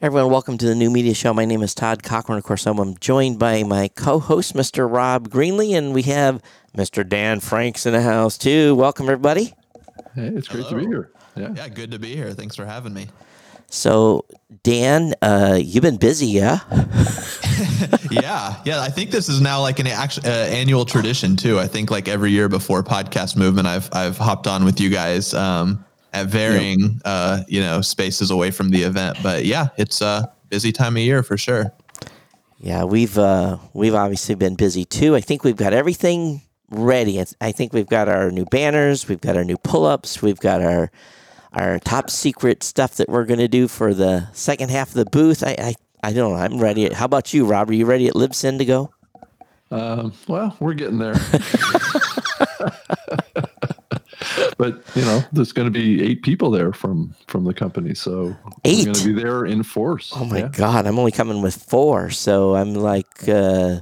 Everyone, welcome to the new media show. My name is Todd Cochrane. Of course, I'm joined by my co-host, Mr. Rob Greenlee, and we have Mr. Dan Franks in the house too. Welcome, everybody. Hey, it's great Hello. to be here. Yeah. Yeah, good to be here. Thanks for having me. So, Dan, uh, you've been busy, yeah? yeah, yeah. I think this is now like an act- uh, annual tradition too. I think like every year before podcast movement, I've I've hopped on with you guys um, at varying uh, you know spaces away from the event. But yeah, it's a busy time of year for sure. Yeah, we've uh, we've obviously been busy too. I think we've got everything ready. I think we've got our new banners, we've got our new pull-ups, we've got our our top secret stuff that we're going to do for the second half of the booth. I, I I don't know. I'm ready. How about you, Rob? Are you ready at Libsyn to go? Um, well, we're getting there. but you know, there's going to be eight people there from from the company, so Eight? we're going to be there in force. Oh my Yeah. God! I'm only coming with four, so I'm like, uh,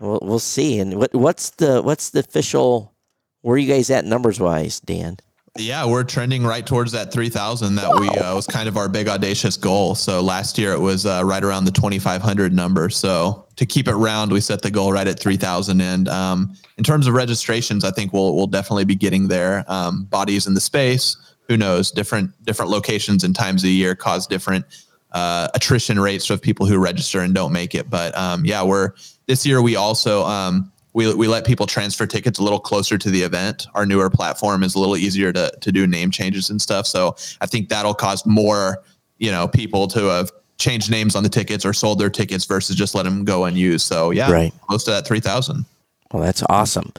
we'll we'll see. And what what's the what's the official? Where are you guys at numbers wise, Dan? Yeah, we're trending right towards that 3,000 that we uh, was kind of our big audacious goal. So last year it was uh, right around the 2,500 number. So to keep it round, we set the goal right at 3,000. And um, in terms of registrations, I think we'll we'll definitely be getting there. Um, bodies in the space, who knows? Different different locations and times of the year cause different uh, attrition rates of people who register and don't make it. But um, yeah, we're this year we also um, we, we let people transfer tickets a little closer to the event. Our newer platform is a little easier to, to do name changes and stuff. So I think that'll cause more, you know, people to have changed names on the tickets or sold their tickets versus just let them go unused. So yeah, Right. close to that 3,000. Well, that's awesome.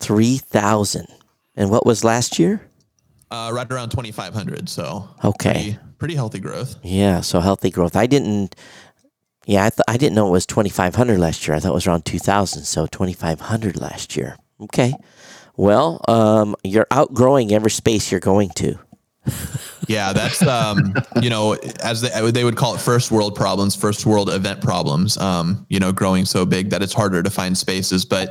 Three thousand. And what was last year? Uh, right around 2,500. So Okay. pretty, pretty healthy growth. Yeah, so healthy growth. I didn't. Yeah, I, th- I didn't know it was twenty five hundred last year. I thought it was around two thousand. So twenty five hundred last year. Okay. Well, um, you're outgrowing every space you're going to. Yeah, that's um, you know, as they, they would call it, first world problems, first world event problems. Um, you know, growing so big that it's harder to find spaces, but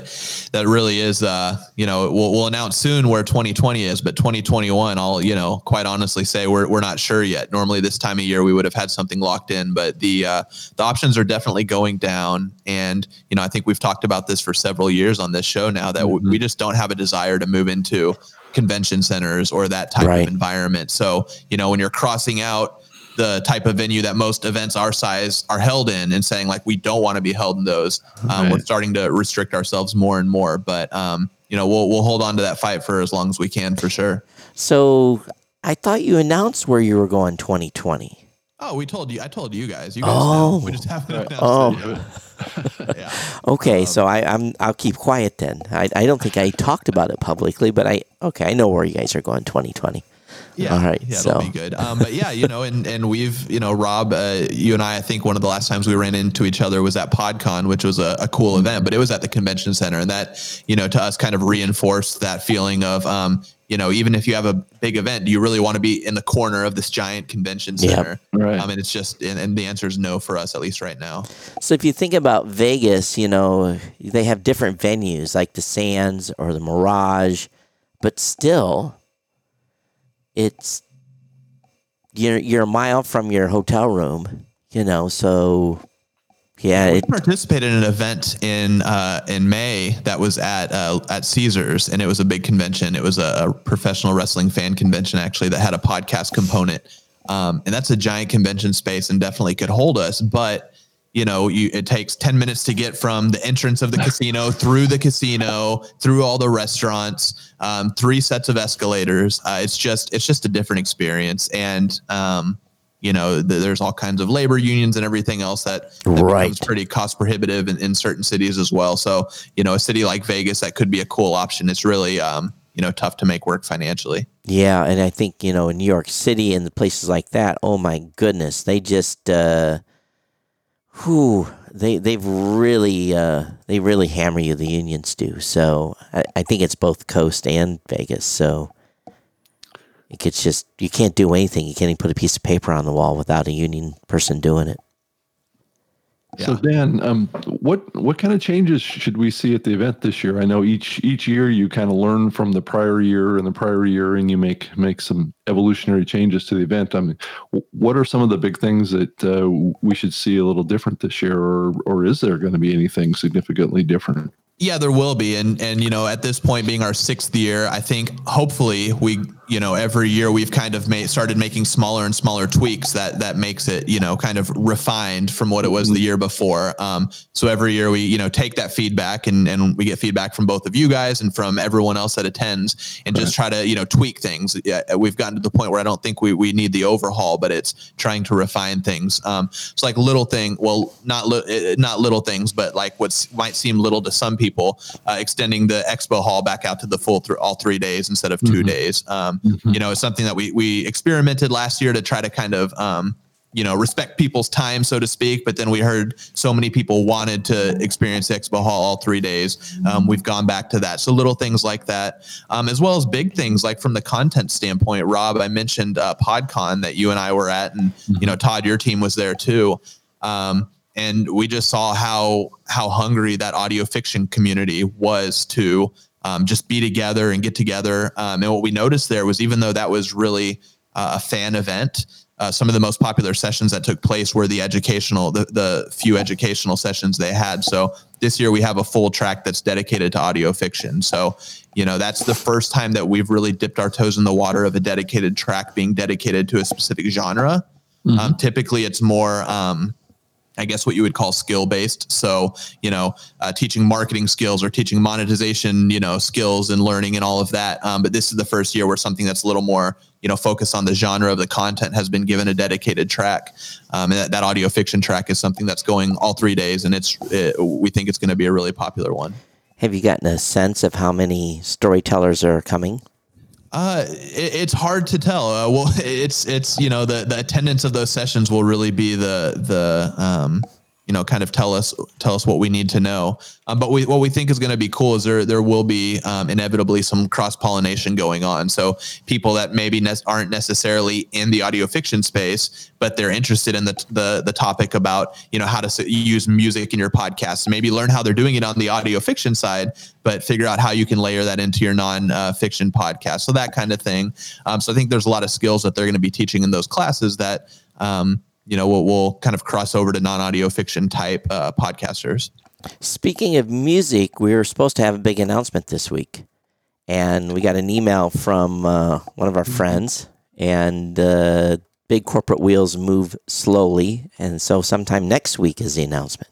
that really is, uh, you know, we'll, we'll announce soon where 2020 is, but 2021, I'll you know, quite honestly say we're we're not sure yet. Normally, this time of year we would have had something locked in, but the uh, the options are definitely going down, and you know, I think we've talked about this for several years on this show now that w we just don't have a desire to move into convention centers or that type Right. of environment. So, you know, when you're crossing out the type of venue that most events our size are held in and saying like we don't want to be held in those, um, we're starting to restrict ourselves more and more. But um, you know, we'll we'll hold on to that fight for as long as we can for sure. So I thought you announced where you were going twenty twenty. Oh, we told you. I told you guys. You guys Oh. know. We just haven't announced Oh. Yeah. Okay, so I, I'm I'll keep quiet then. I, I don't think I talked about it publicly, but I okay I know where you guys are going twenty twenty. Yeah. All right, Yeah, so- it'll be good. Um, but yeah, you know, and and we've, you know, Rob, uh, you and I, I think one of the last times we ran into each other was at PodCon, which was a, a cool event, but it was at the convention center, and that, you know, to us, kind of reinforced that feeling of, um, you know, even if you have a big event, do you really want to be in the corner of this giant convention Yep. center? Right. Um, and it's just, and, and the answer is no for us, at least right now. So if you think about Vegas, you know they have different venues like the Sands or the Mirage, but still, it's you're you're a mile from your hotel room. You know, so yeah, We it, participated in an event in uh, in May that was at uh, at Caesars, and it was a big convention. It was a, a professional wrestling fan convention actually that had a podcast component, um, and that's a giant convention space and definitely could hold us. But you know, you, it takes ten minutes to get from the entrance of the casino through the casino, through all the restaurants, um, three sets of escalators. Uh, it's just it's just a different experience, and um, you know, th- there's all kinds of labor unions and everything else that, that becomes pretty cost prohibitive in, in certain cities as well. So, you know, a city like Vegas that could be a cool option. It's really, um, you know, tough to make work financially. yeah, and I think you know in New York City and the places like that. Oh my goodness, they just, uh, whew, they they've really uh, they really hammer you. The unions do. So I, I think it's both Coast and Vegas. So it gets just you can't do anything. You can't even put a piece of paper on the wall without a union person doing it. So Dan, um, what what kind of changes should we see at the event this year? I know each each year you kind of learn from the prior year and the prior year, and you make make some evolutionary changes to the event. I mean, what are some of the big things that uh, we should see a little different this year, or or is there going to be anything significantly different? Yeah, there will be, and and you know, at this point, being our sixth year, I think hopefully we, you know, every year we've kind of made started making smaller and smaller tweaks that that makes it, you know, kind of refined from what it was the year before. Um, so every year we, you know, take that feedback and and we get feedback from both of you guys and from everyone else that attends, and just try to, you know, tweak things. Yeah, we've gotten to the point where I don't think we we need the overhaul, but it's trying to refine things. Um, it's like little thing, well, not li- not little things, but like what might seem little to some people people, uh, extending the expo hall back out to the full through all three days instead of 2 mm-hmm. days. Um, mm-hmm. You know, it's something that we we experimented last year to try to kind of um, you know respect people's time so to speak but then we heard so many people wanted to experience expo hall all three days. Um, we've gone back to that. So little things like that um, as well as big things like from the content standpoint rob i mentioned uh, podcon that you and i were at and mm-hmm. you know todd your team was there too. Um, and we just saw how how hungry that audio fiction community was to um, just be together and get together. Um, and what we noticed there was even though that was really uh, a fan event, uh, some of the most popular sessions that took place were the educational, the, the few educational sessions they had. So this year we have a full track that's dedicated to audio fiction. So, you know, that's the first time that we've really dipped our toes in the water of a dedicated track being dedicated to a specific genre. Mm-hmm. Um, typically, it's more um, I guess what you would call skill based. So, you know, uh, teaching marketing skills or teaching monetization, you know, skills and learning and all of that. Um, but this is the first year where something that's a little more, you know, focused on the genre of the content has been given a dedicated track. Um, and that, that, audio fiction track is something that's going all three days, and it's it, we think it's going to be a really popular one. Have you gotten a sense of how many storytellers are coming? Uh, it, it's hard to tell. Uh, well, it's it's you know the the attendance of those sessions will really be the the um, you know, kind of tell us tell us what we need to know. Um, but we, what we think is going to be cool is there there will be um, inevitably some cross pollination going on. So people that maybe ne- aren't necessarily in the audio fiction space, but they're interested in the the the topic about you know how to use music in your podcast. Maybe learn how they're doing it on the audio fiction side, but figure out how you can layer that into your non uh, fiction podcast. So that kind of thing. Um, so I think there's a lot of skills that they're going to be teaching in those classes that um, you know, we'll, we'll kind of cross over to non-audio fiction type uh, podcasters. Speaking of music, we were supposed to have a big announcement this week, and we got an email from uh, one of our mm-hmm. friends, and uh, big corporate wheels move slowly, and so sometime next week is the announcement.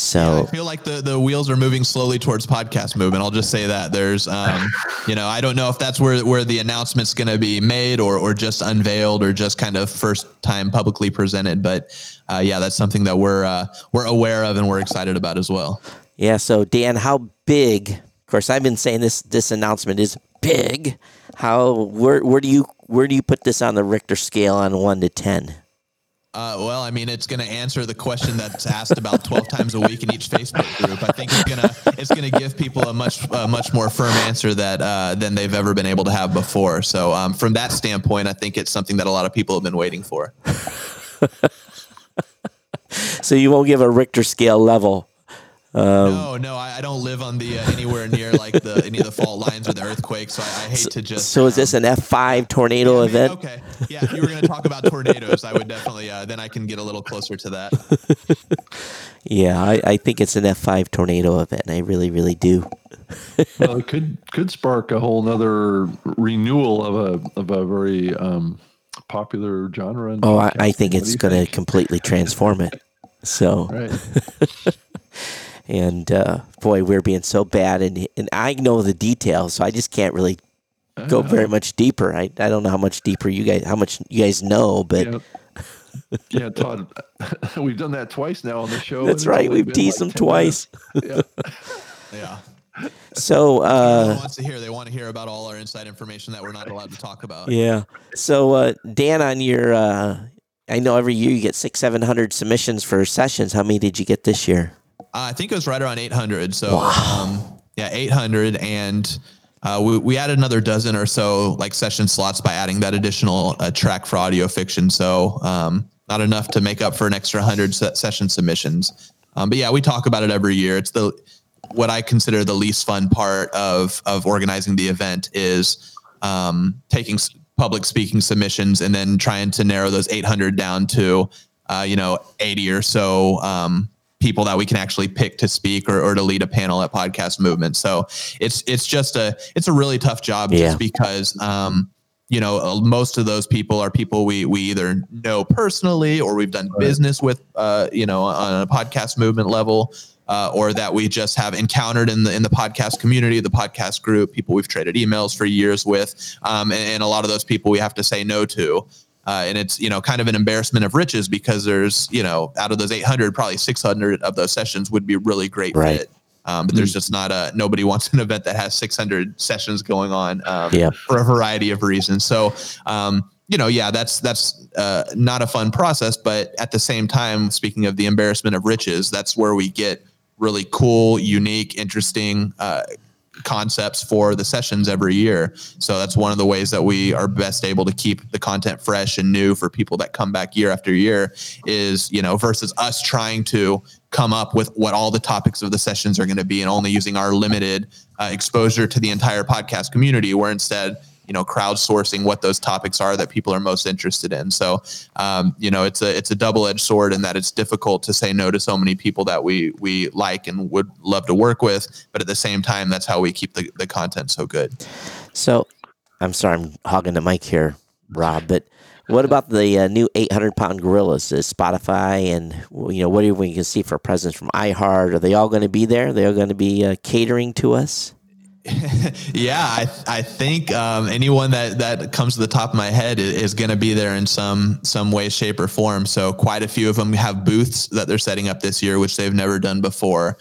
So yeah, I feel like the, the wheels are moving slowly towards podcast movement. I'll just say that there's, um, you know, I don't know if that's where, where the announcement's going to be made or, or just unveiled or just kind of first time publicly presented. But uh, yeah, that's something that we're, uh, we're aware of and we're excited about as well. Yeah. So Dan, how big, of course, I've been saying this, this announcement is big. How, where, where do you, where do you put this on the Richter scale on one to 10? Uh, well, I mean, it's going to answer the question that's asked about 12 times a week in each Facebook group. I think it's going to it's going to give people a much much more firm answer that uh, than they've ever been able to have before. So, um, from that standpoint, I think it's something that a lot of people have been waiting for. so, you won't give a Richter scale level um, no, no, I, I, don't live on the uh, anywhere near like the any of the fault lines or the earthquakes, so I, I hate so, to just. So um, is this an F five tornado yeah, event? okay, yeah. If you were going to talk about tornadoes, I would definitely. Uh, then I can get a little closer to that. yeah, I, I think it's an F five tornado event. I really, really do. well, it could could spark a whole other renewal of a of a very um, popular genre. Oh, I, I, think it's going to completely transform it. So. Right. and uh, boy, we're being so bad, and and I know the details, so I just can't really go very much deeper. I, I don't know how much deeper you guys how much you guys know, but yeah, yeah Todd, we've done that twice now on the show. That's right, we've teased like them twice. yeah. yeah. So uh, wants to hear they want to hear about all our inside information that we're not allowed to talk about. Yeah. So uh, Dan, on your, uh, I know every year you get six, seven hundred submissions for sessions. How many did you get this year? I think it was right around 800. So, wow. um, yeah, 800. And uh, we, we added another dozen or so like session slots by adding that additional uh, track for audio fiction. So, um, not enough to make up for an extra hundred session submissions. Um, but yeah, we talk about it every year. It's the what I consider the least fun part of of organizing the event is um, taking public speaking submissions and then trying to narrow those 800 down to uh, you know 80 or so um, people that we can actually pick to speak or, or to lead a panel at podcast movement so it's it's just a it's a really tough job yeah. just because um, you know uh, most of those people are people we we either know personally or we've done right. business with uh, you know on a podcast movement level uh, or that we just have encountered in the in the podcast community, the podcast group, people we've traded emails for years with, um, and, and, a lot of those people we have to say no to. Uh, and it's you know kind of an embarrassment of riches because there's you know out of those 800 probably 600 of those sessions would be really great right. fit um, but there's just not a nobody wants an event that has 600 sessions going on um, yeah. for a variety of reasons so um, you know yeah that's that's uh, not a fun process but at the same time speaking of the embarrassment of riches that's where we get really cool, unique, interesting uh, concepts for the sessions every year. So that's one of the ways that we are best able to keep the content fresh and new for people that come back year after year is, you know, versus us trying to come up with what all the topics of the sessions are going to be and only using our limited uh, exposure to the entire podcast community where instead you know crowdsourcing what those topics are that people are most interested in so um, you know it's a it's a double-edged sword in that it's difficult to say no to so many people that we we like and would love to work with but at the same time that's how we keep the, the content so good so i'm sorry i'm hogging the mic here rob but what about the uh, new 800 pound gorillas? Is Spotify and you know what do we can see for presence from iHeart? Are they all going to be there? They're going to be uh, catering to us. yeah, I I think um, anyone that that comes to the top of my head is, is going to be there in some some way, shape, or form. So quite a few of them have booths that they're setting up this year, which they've never done before.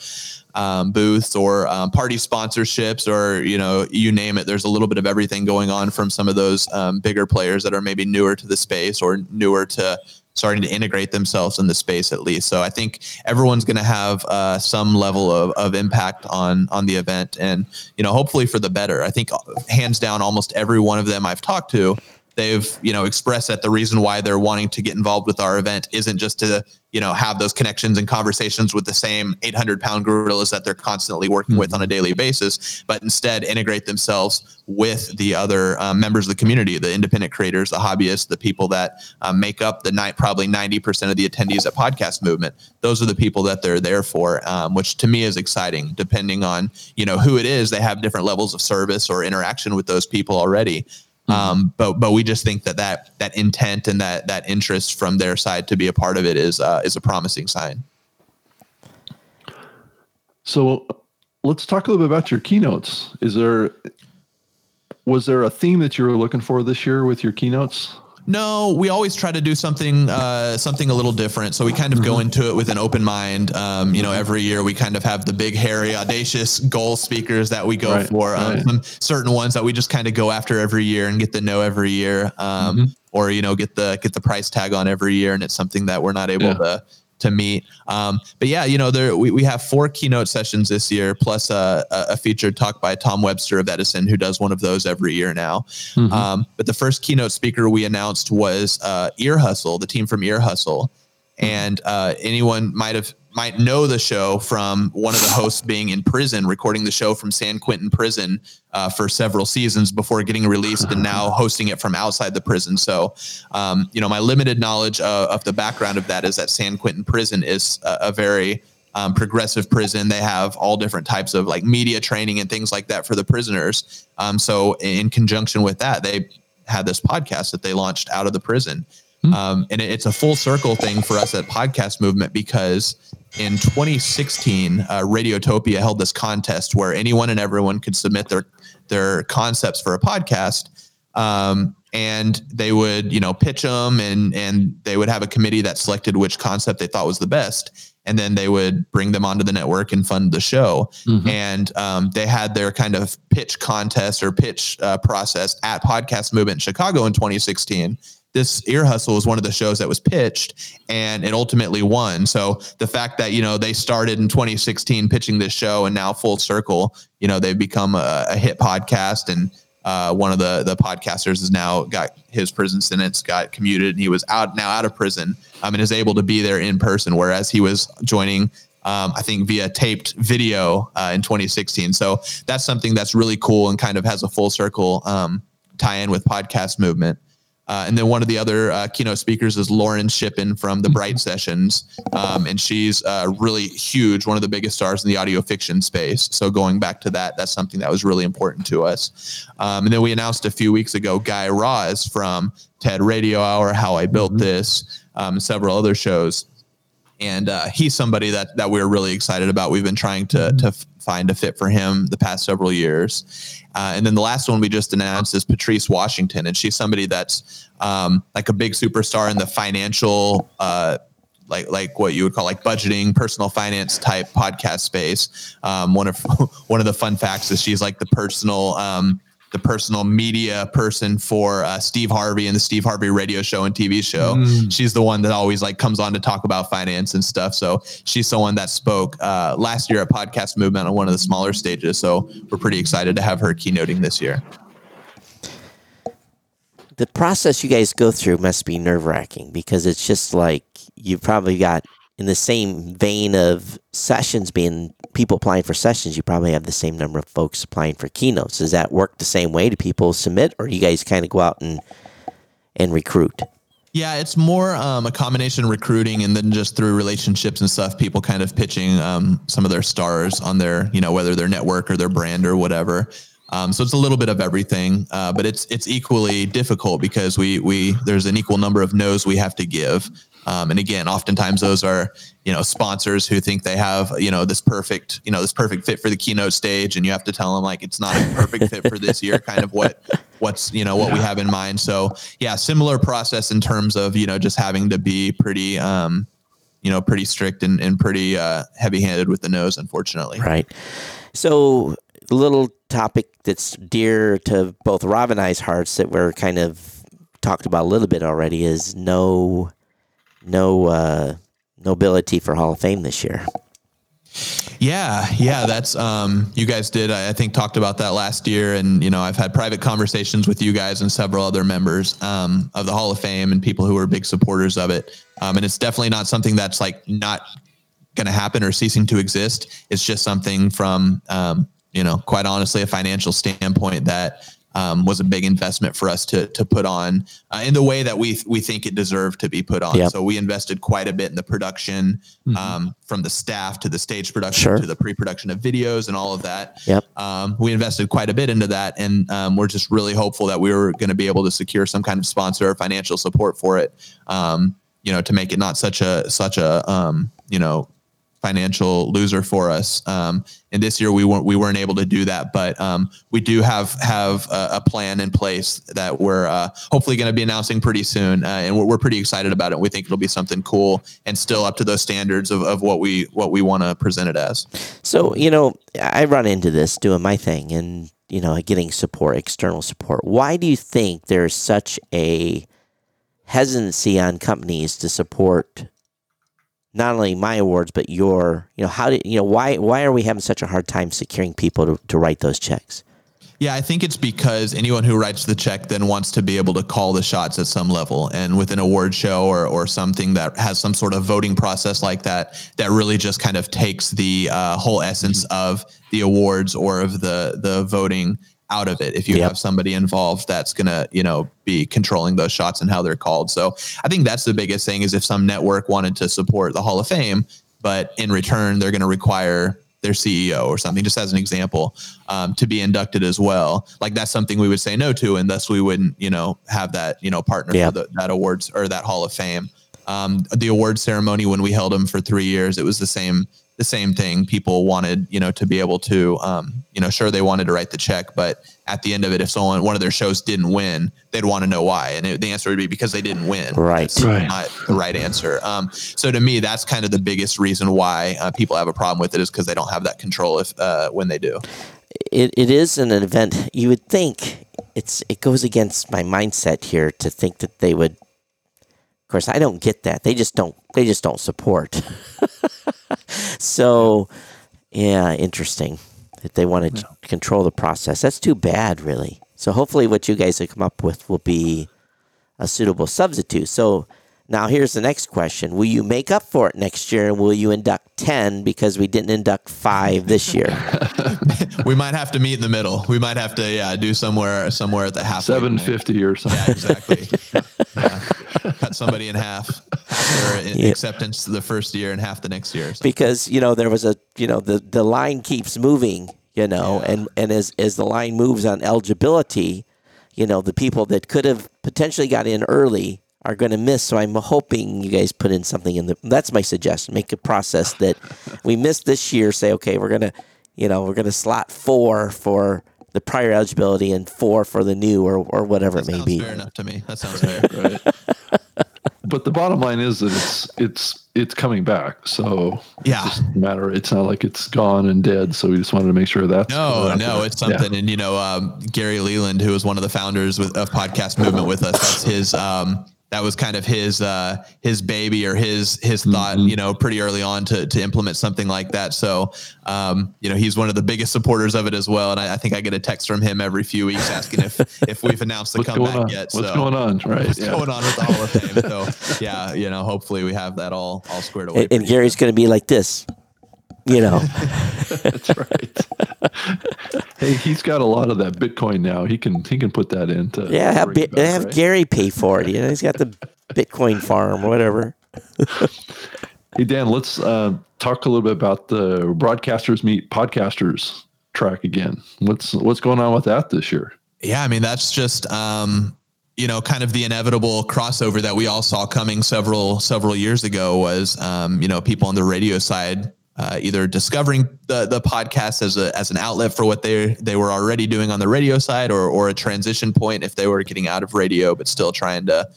Um, booths or um, party sponsorships, or you know, you name it. There's a little bit of everything going on from some of those um, bigger players that are maybe newer to the space or newer to starting to integrate themselves in the space at least. So I think everyone's going to have uh, some level of, of impact on on the event, and you know, hopefully for the better. I think hands down, almost every one of them I've talked to they've you know expressed that the reason why they're wanting to get involved with our event isn't just to you know have those connections and conversations with the same 800 pound gorillas that they're constantly working mm-hmm. with on a daily basis but instead integrate themselves with the other um, members of the community the independent creators the hobbyists the people that um, make up the night probably 90% of the attendees at podcast movement those are the people that they're there for um, which to me is exciting depending on you know who it is they have different levels of service or interaction with those people already. Um, but but we just think that that that intent and that that interest from their side to be a part of it is uh, is a promising sign. So let's talk a little bit about your keynotes. Is there was there a theme that you were looking for this year with your keynotes? No, we always try to do something uh, something a little different. So we kind of go mm-hmm. into it with an open mind. Um, you know, every year we kind of have the big, hairy, audacious goal speakers that we go right, for. Um, right. Certain ones that we just kind of go after every year and get the know every year, um, mm-hmm. or you know, get the get the price tag on every year, and it's something that we're not able yeah. to to meet. Um, but yeah, you know, there we, we have four keynote sessions this year, plus a, a featured talk by Tom Webster of Edison, who does one of those every year now. Mm-hmm. Um, but the first keynote speaker we announced was uh, Ear Hustle, the team from Ear Hustle, and uh, anyone might have might know the show from one of the hosts being in prison, recording the show from San Quentin prison uh, for several seasons before getting released, and now hosting it from outside the prison. So, um, you know, my limited knowledge uh, of the background of that is that San Quentin prison is a, a very um, progressive prison. They have all different types of like media training and things like that for the prisoners. Um, so, in conjunction with that, they had this podcast that they launched out of the prison. Mm-hmm. Um, and it's a full circle thing for us at Podcast Movement because in 2016, uh, Radiotopia held this contest where anyone and everyone could submit their their concepts for a podcast, um, and they would you know pitch them, and and they would have a committee that selected which concept they thought was the best, and then they would bring them onto the network and fund the show. Mm-hmm. And um, they had their kind of pitch contest or pitch uh, process at Podcast Movement Chicago in 2016 this ear hustle was one of the shows that was pitched and it ultimately won. So the fact that you know they started in 2016 pitching this show and now full circle you know they've become a, a hit podcast and uh, one of the the podcasters has now got his prison sentence got commuted and he was out now out of prison um, and is able to be there in person whereas he was joining um, I think via taped video uh, in 2016 so that's something that's really cool and kind of has a full circle um, tie in with podcast movement uh, and then one of the other uh, keynote speakers is Lauren Shippen from the Bright Sessions. Um, and she's uh, really huge, one of the biggest stars in the audio fiction space. So going back to that, that's something that was really important to us. Um, and then we announced a few weeks ago Guy Raz from TED Radio Hour, How I Built mm-hmm. This, um, several other shows. And uh, he's somebody that that we're really excited about. We've been trying to mm-hmm. to find a fit for him the past several years. Uh, and then the last one we just announced is Patrice Washington, and she's somebody that's um, like a big superstar in the financial, uh, like like what you would call like budgeting, personal finance type podcast space. Um, one of one of the fun facts is she's like the personal um, the personal media person for uh, Steve Harvey and the Steve Harvey radio show and TV show. Mm. She's the one that always like comes on to talk about finance and stuff. So she's someone that spoke uh, last year at Podcast Movement on one of the smaller stages. So we're pretty excited to have her keynoting this year. The process you guys go through must be nerve wracking because it's just like you've probably got in the same vein of sessions being people applying for sessions, you probably have the same number of folks applying for keynotes. Does that work the same way? Do people submit, or do you guys kind of go out and and recruit? Yeah, it's more um, a combination of recruiting and then just through relationships and stuff. People kind of pitching um, some of their stars on their, you know, whether their network or their brand or whatever. Um, so it's a little bit of everything, uh, but it's it's equally difficult because we we there's an equal number of no's we have to give. Um, and again, oftentimes those are you know sponsors who think they have you know this perfect you know this perfect fit for the keynote stage, and you have to tell them like it's not a perfect fit for this year. Kind of what what's you know what we have in mind. So yeah, similar process in terms of you know just having to be pretty um, you know pretty strict and, and pretty uh, heavy handed with the nose, unfortunately. Right. So little topic that's dear to both Rob and I's hearts that we're kind of talked about a little bit already is no no uh, nobility for Hall of Fame this year. Yeah, yeah, that's um, you guys did. I, I think talked about that last year, and you know I've had private conversations with you guys and several other members um, of the Hall of Fame and people who are big supporters of it. Um, and it's definitely not something that's like not going to happen or ceasing to exist. It's just something from um, you know, quite honestly, a financial standpoint that um, was a big investment for us to to put on uh, in the way that we we think it deserved to be put on. Yep. So we invested quite a bit in the production, mm-hmm. um, from the staff to the stage production sure. to the pre-production of videos and all of that. Yep. Um, we invested quite a bit into that, and um, we're just really hopeful that we were going to be able to secure some kind of sponsor or financial support for it. Um, you know, to make it not such a such a um, you know financial loser for us. Um, and this year we weren't we weren't able to do that, but um, we do have have a, a, plan in place that we're uh, hopefully going to be announcing pretty soon, uh, and we're, we're, pretty excited about it. We think it'll be something cool and still up to those standards of, of what we what we want to present it as. So you know, I run into this doing my thing, and you know, getting support, external support. Why do you think there's such a hesitancy on companies to support not only my awards but your you know how did you know why why are we having such a hard time securing people to, to write those checks yeah, I think it's because anyone who writes the check then wants to be able to call the shots at some level. And with an award show or, or something that has some sort of voting process like that, that really just kind of takes the uh, whole essence of the awards or of the the voting out of it if you yep. have somebody involved that's going to you know be controlling those shots and how they're called so i think that's the biggest thing is if some network wanted to support the hall of fame but in return they're going to require their ceo or something just as an example um, to be inducted as well like that's something we would say no to and thus we wouldn't you know have that you know partner yep. for the, that awards or that hall of fame um, the award ceremony when we held them for three years it was the same the same thing. People wanted, you know, to be able to, um, you know, sure they wanted to write the check, but at the end of it, if someone one of their shows didn't win, they'd want to know why, and it, the answer would be because they didn't win. Right, right. not the right answer. Um, so to me, that's kind of the biggest reason why uh, people have a problem with it is because they don't have that control if uh, when they do. It it is an event. You would think it's it goes against my mindset here to think that they would. Of course, I don't get that. They just don't. They just don't support. so, yeah, interesting that they want to yeah. control the process. That's too bad, really. So hopefully, what you guys have come up with will be a suitable substitute. So now here's the next question: Will you make up for it next year, and will you induct ten because we didn't induct five this year? we might have to meet in the middle. We might have to yeah do somewhere somewhere at the half. Seven fifty or something. Yeah, exactly. yeah. Cut somebody in half. Their Yeah. acceptance the first year and half the next year. So, because you know there was a you know the the line keeps moving you know Yeah. and and as as the line moves on eligibility you know the people that could have potentially got in early are going to miss so i'm hoping you guys put in something in the that's my suggestion make a process that we missed this year say okay we're going to you know we're going to slot four for the prior eligibility and four for the new or or whatever it may be fair enough to me. That sounds fair. right? but the bottom line is that it's it's it's coming back. So Yeah. it's just a matter. It's not like it's gone and dead. So we just wanted to make sure that's No, no, it. it's Yeah. something. And you know, um, Gary Leland, who was one of the founders with, of Podcast Movement with us, that's his. Um, that was kind of his uh, his baby or his his thought. Mm-hmm. You know, pretty early on to to implement something like that. So, um, you know, he's one of the biggest supporters of it as well. And I, I think I get a text from him every few weeks asking if if we've announced the What's going comeback on? yet. What's so. going on? Right. What's yeah. going on with the Hall of Fame? So, yeah, you know, hopefully we have that all all squared away. and, and gary's going to be like this you know That's right. Hey, he's got a lot of that Bitcoin now. He can he can put that into Yeah, have, Bi- back, have right? Gary pay for it. You know, he's got the Bitcoin farm, whatever. Hey Dan, let's uh, talk a little bit about the broadcasters meet podcasters track again. What's what's going on with that this year? Yeah, I mean that's just um, you know kind of the inevitable crossover that we all saw coming several several years ago was um, you know people on the radio side uh, either discovering the the podcast as a as an outlet for what they they were already doing on the radio side or or a transition point if they were getting out of radio but still trying to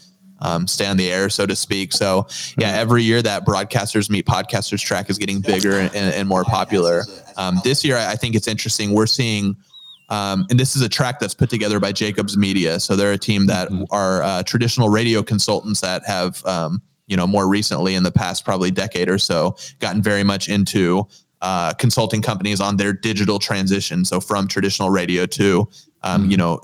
um, stay on the air, so to speak. So, yeah, every year that broadcasters meet podcasters track is getting bigger and, and more popular. Um, this year, I think it's interesting. We're seeing, um, and this is a track that's put together by Jacobs Media. So they're a team that are uh, traditional radio consultants that have, um, you know, more recently in the past probably decade or so, gotten very much into uh, consulting companies on their digital transition. So from traditional radio to um, you know,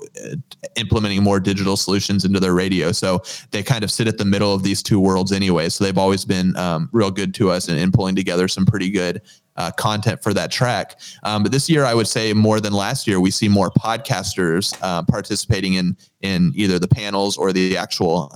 implementing more digital solutions into their radio. So they kind of sit at the middle of these two worlds anyway. So they've always been um, real good to us in, in pulling together some pretty good uh, content for that track. Um, but this year, I would say more than last year, we see more podcasters uh, participating in in either the panels or the actual.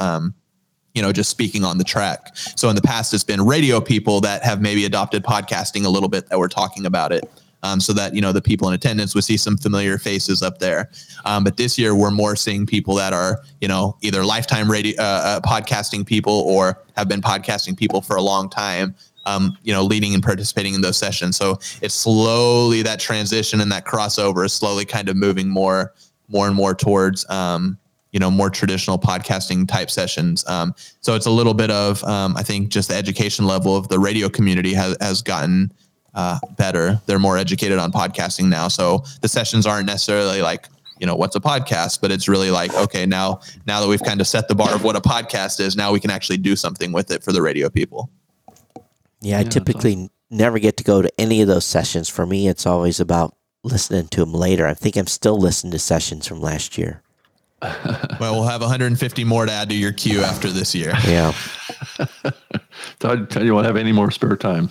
You know, just speaking on the track. So in the past, it's been radio people that have maybe adopted podcasting a little bit that were talking about it um, so that you know the people in attendance would see some familiar faces up there. Um, but this year, we're more seeing people that are you know either lifetime radio uh, uh, podcasting people or have been podcasting people for a long time. Um, you know, leading and participating in those sessions. So it's slowly that transition and that crossover is slowly kind of moving more, more and more towards um, you know more traditional podcasting type sessions. Um, so it's a little bit of um, I think just the education level of the radio community has has gotten uh, better. They're more educated on podcasting now. So the sessions aren't necessarily like, you know, what's a podcast, but it's really like, okay, now, now that we've kind of set the bar of what a podcast is, now we can actually do something with it for the radio people. Yeah, I that's typically never get to go to any of those sessions. For me, it's always about listening to them later. I think I'm still listening to sessions from last year. Well, we'll have 150 more to add to your queue after this year. Yeah. Todd, Todd, you won't have any more spare time.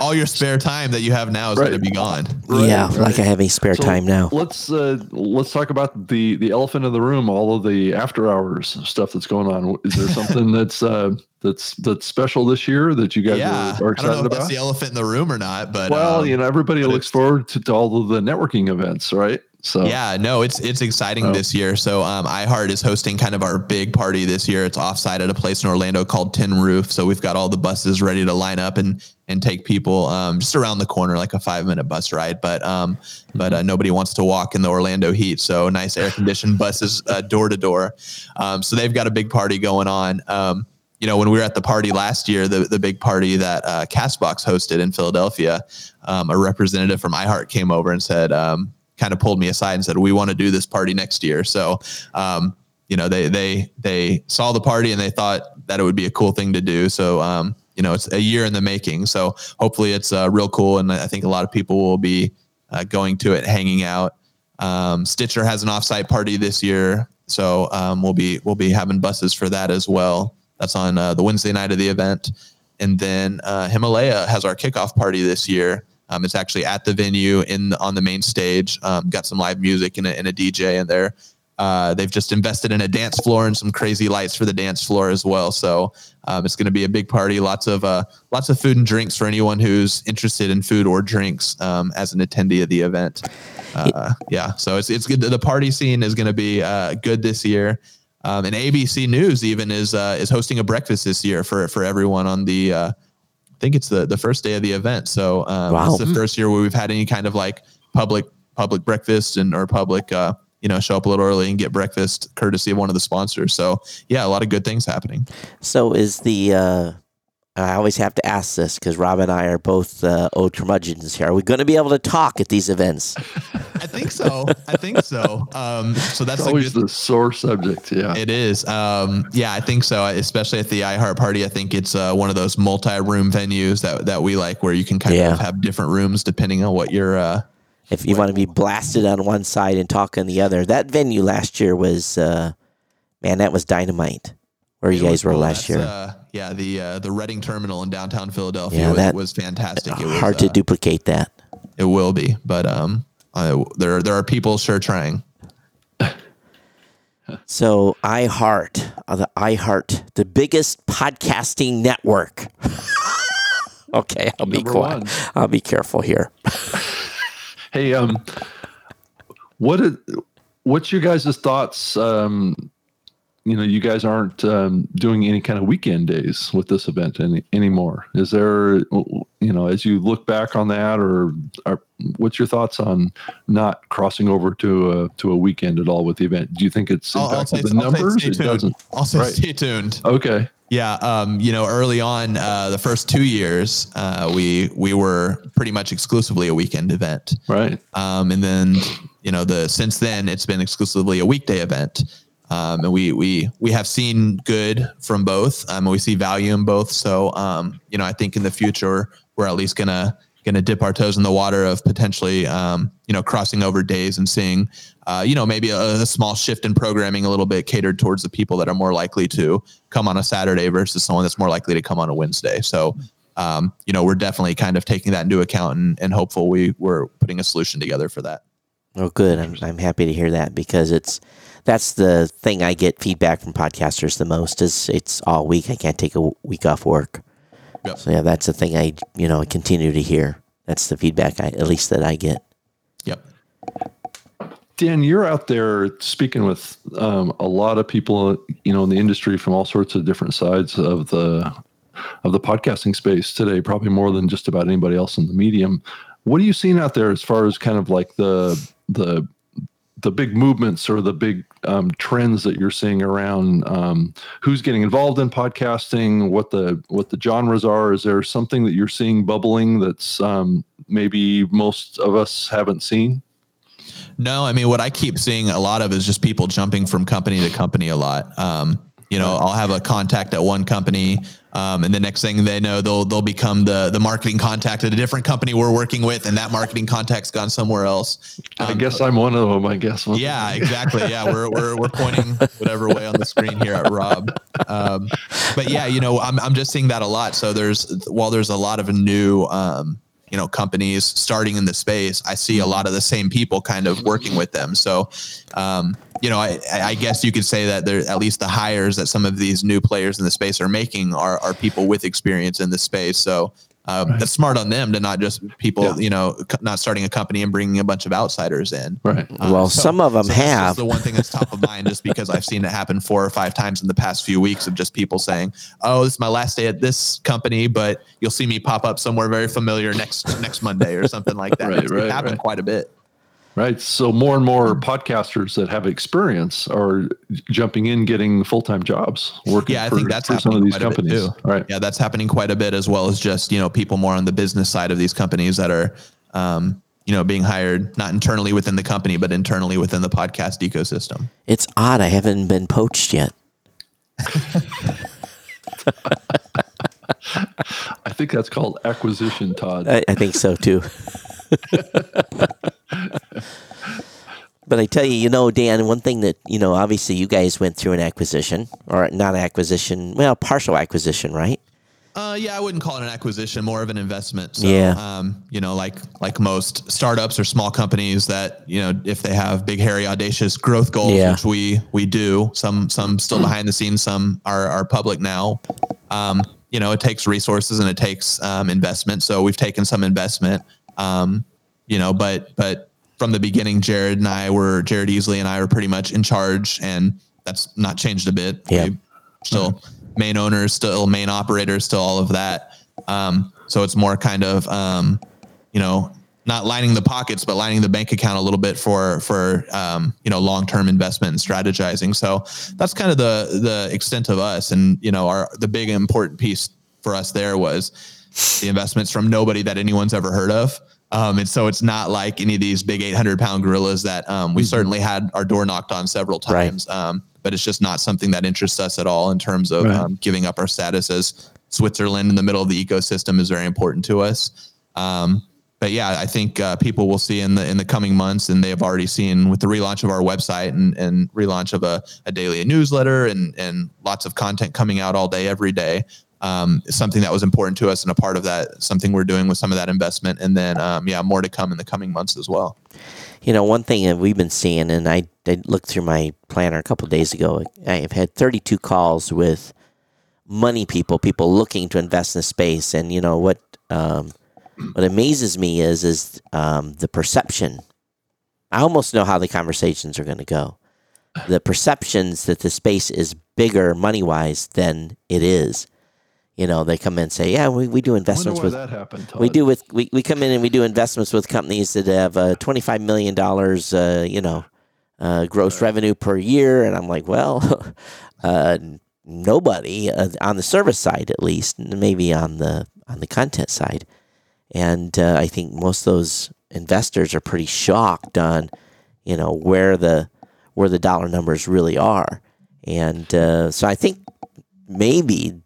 All your spare time that you have now is Right. going to be gone. yeah, like I have any spare So time now. Let's uh, let's talk about the the elephant in the room. All of the after hours stuff that's going on. Is there something that's uh, that's that's special this year that you guys Yeah, are, are I don't know excited if that's about? the elephant in the room or not, but well, um, you know, everybody looks forward to, to all of the networking events, right? So Yeah, no, it's it's exciting Oh. this year. So um, iHeart is hosting kind of our big party this year. It's offsite at a place in Orlando called Tin Roof. So we've got all the buses ready to line up and and take people um, just around the corner, like a five minute bus ride. But um, but uh, nobody wants to walk in the Orlando heat. So nice air conditioned buses uh, door to door. Um, So they've got a big party going on. Um, you know, when we were at the party last year, the, the big party that uh, Castbox hosted in Philadelphia, um, a representative from iHeart came over and said, um, kind of pulled me aside and said, "We want to do this party next year." So, um, you know, they they they saw the party and they thought that it would be a cool thing to do. So, um, you know, it's a year in the making. So hopefully, it's uh, real cool, and I think a lot of people will be uh, going to it, hanging out. Um, Stitcher has an offsite party this year, so um, we'll be we'll be having buses for that as well. That's on uh, the Wednesday night of the event, and then uh, Himalaya has our kickoff party this year. Um, it's actually at the venue in on the main stage. Um, got some live music and a, and a DJ in there. Uh, they've just invested in a dance floor and some crazy lights for the dance floor as well. So um, it's going to be a big party. Lots of uh, lots of food and drinks for anyone who's interested in food or drinks um, as an attendee of the event. Uh, yeah, so it's it's good. The party scene is going to be uh, good this year. Um, and ABC News even is uh, is hosting a breakfast this year for for everyone on the. I think it's the the first day of the event. So um, Wow. it's the first year where we've had any kind of like public public breakfast and or public uh, you know show up a little early and get breakfast courtesy of one of the sponsors. So yeah, a lot of good things happening. So is the uh, I always have to ask this because Rob and I are both uh, old curmudgeons here. Are we going to be able to talk at these events? I think so. I think so. Um, so that's It's always good, the sore subject. Yeah. It is. Um, yeah, I think so. Especially at the iHeart party, I think it's uh, one of those multi-room venues that that we like, where you can kind Yeah. of have different rooms depending on what you're. Uh, If you want to be blasted on one side and talk on the other, that venue last year was, uh, man, that was dynamite. Where you guys were cool. last That's, year, Uh, yeah, the uh, the Reading Terminal in downtown Philadelphia Yeah, was, that- was fantastic. It was, hard to uh, duplicate that. It will be, but um, I, there there are people sure trying. So iHeart, uh, the iHeart, the biggest podcasting network. okay, I'll be Number quiet. one. I'll be careful here. Hey, um, what is, what's your guys' thoughts? Um, you know, you guys aren't um, doing any kind of weekend days with this event any, anymore. Is there, you know, as you look back on that, or, or what's your thoughts on not crossing over to a to a weekend at all with the event? Do you think it's I'll, I'll say, the I'll numbers? It tuned. doesn't. I'll say Right. stay tuned. Okay. Yeah, um, you know, early on, uh, the first two years, uh, we we were pretty much exclusively a weekend event, Right. um, and then you know, the since then it's been exclusively a weekday event, um, and we we we have seen good from both, um, and we see value in both. So, um, you know, I think in the future we're at least gonna gonna dip our toes in the water of potentially, um, you know, crossing over days and seeing, uh, you know, maybe a, a small shift in programming a little bit catered towards the people that are more likely to come on a Saturday versus someone that's more likely to come on a Wednesday. So, um, you know, we're definitely kind of taking that into account and, and hopeful we we're putting a solution together for that. Oh, good. I'm, I'm happy to hear that because it's that's the thing I get feedback from podcasters the most is it's all week. I can't take a week off work. Yep. So yeah, that's the thing I you know continue to hear. That's the feedback I at least that I get. Yep. Dan, you're out there speaking with um, a lot of people, you know, in the industry from all sorts of different sides of the of the podcasting space today. Probably more than just about anybody else in the medium. What are you seeing out there as far as kind of like the the the big movements or the big um, trends that you're seeing around um, who's getting involved in podcasting, what the what the genres are? Is there something that you're seeing bubbling that's um, maybe most of us haven't seen? No, I mean what I keep seeing a lot of is just people jumping from company to company a lot. Um, you know, I'll have a contact at one company, um, and the next thing they know, they'll they'll become the the marketing contact at a different company we're working with, and that marketing contact's gone somewhere else. I guess I'm one of them. I guess. Yeah, exactly. Yeah, we're we're we're pointing whatever way on the screen here at Rob. Um, but yeah, you know, I'm I'm just seeing that a lot. So there's while there's a lot of new um, you know companies starting in the space, I see a lot of the same people kind of working with them. So um, you know, I, I guess you could say that there at least the hires that some of these new players in the space are making are are people with experience in the space. So um, that's smart on them to not just people, Yeah. you know, c- not starting a company and bringing a bunch of outsiders in. Right. well, so- some of them So that's just have. the one thing that's top of mind, just because I've seen it happen four or five times in the past few weeks of just people saying, "Oh, this is my last day at this company, but you'll see me pop up somewhere very familiar next next Monday or something like that." Right, It's- right, it happened right. quite a bit. Right. So more and more podcasters that have experience are jumping in, getting full time jobs, working Yeah, I for, think that's for some of happening these quite a bit companies. too. Right. Yeah, that's happening quite a bit as well as just you know people more on the business side of these companies that are. Um, you know, being hired not internally within the company, but internally within the podcast ecosystem. It's odd. I haven't been poached yet. I think that's called acquisition, Todd. I, I think so too. But I tell you, you know, Dan, one thing that you know, obviously, you guys went through an acquisition or not acquisition, well, partial acquisition, right? Uh, yeah, I wouldn't call it an acquisition, more of an investment. So, Yeah. Um, you know, like like most startups or small companies that you know, if they have big, hairy, audacious growth goals, Yeah. which we we do, some some still behind the scenes, some are are public now. Um, you know, it takes resources and it takes um, investment. So we've taken some investment. Um, you know, but but from the beginning, Jared and I were Jared Easley and I were pretty much in charge, and that's not changed a bit. Yeah. We still main owners, still main operators, still all of that. Um, so it's more kind of um, you know not lining the pockets, but lining the bank account a little bit for for um, you know long term investment and strategizing. So that's kind of the the extent of us, and you know our the big important piece for us there was the investments from nobody that anyone's ever heard of. Um, and so it's not like any of these big 800 pound gorillas that um, we certainly had our door knocked on several Right. times. Um, but it's just not something that interests us at all in terms of Right. um, giving up our status as Switzerland in the middle of the ecosystem is very important to us. Um, but yeah, I think uh, people will see in the in the coming months, and they have already seen with the relaunch of our website and, and relaunch of a, a daily newsletter and and lots of content coming out all day, every day. Um, something that was important to us, and a part of that, something we're doing with some of that investment, and then um, yeah, more to come in the coming months as well. You know, one thing that we've been seeing, and I, I looked through my planner a couple days ago. I have had 32 calls with money people, people looking to invest in the space, and you know what? Um, what amazes me is is um, the perception. I almost know how the conversations are going to go. The perceptions that the space is bigger money wise than it is. You know, they come in and say, "Yeah, we, we do investments with that happened. We do with we, we come in and we do investments with companies that have uh, twenty five million dollars, uh, you know, uh, gross revenue per year, and I'm like, well, uh, nobody uh, on the service side, at least, maybe on the on the content side, and uh, I think most of those investors are pretty shocked on, you know, where the where the dollar numbers really are, and uh, so I think maybe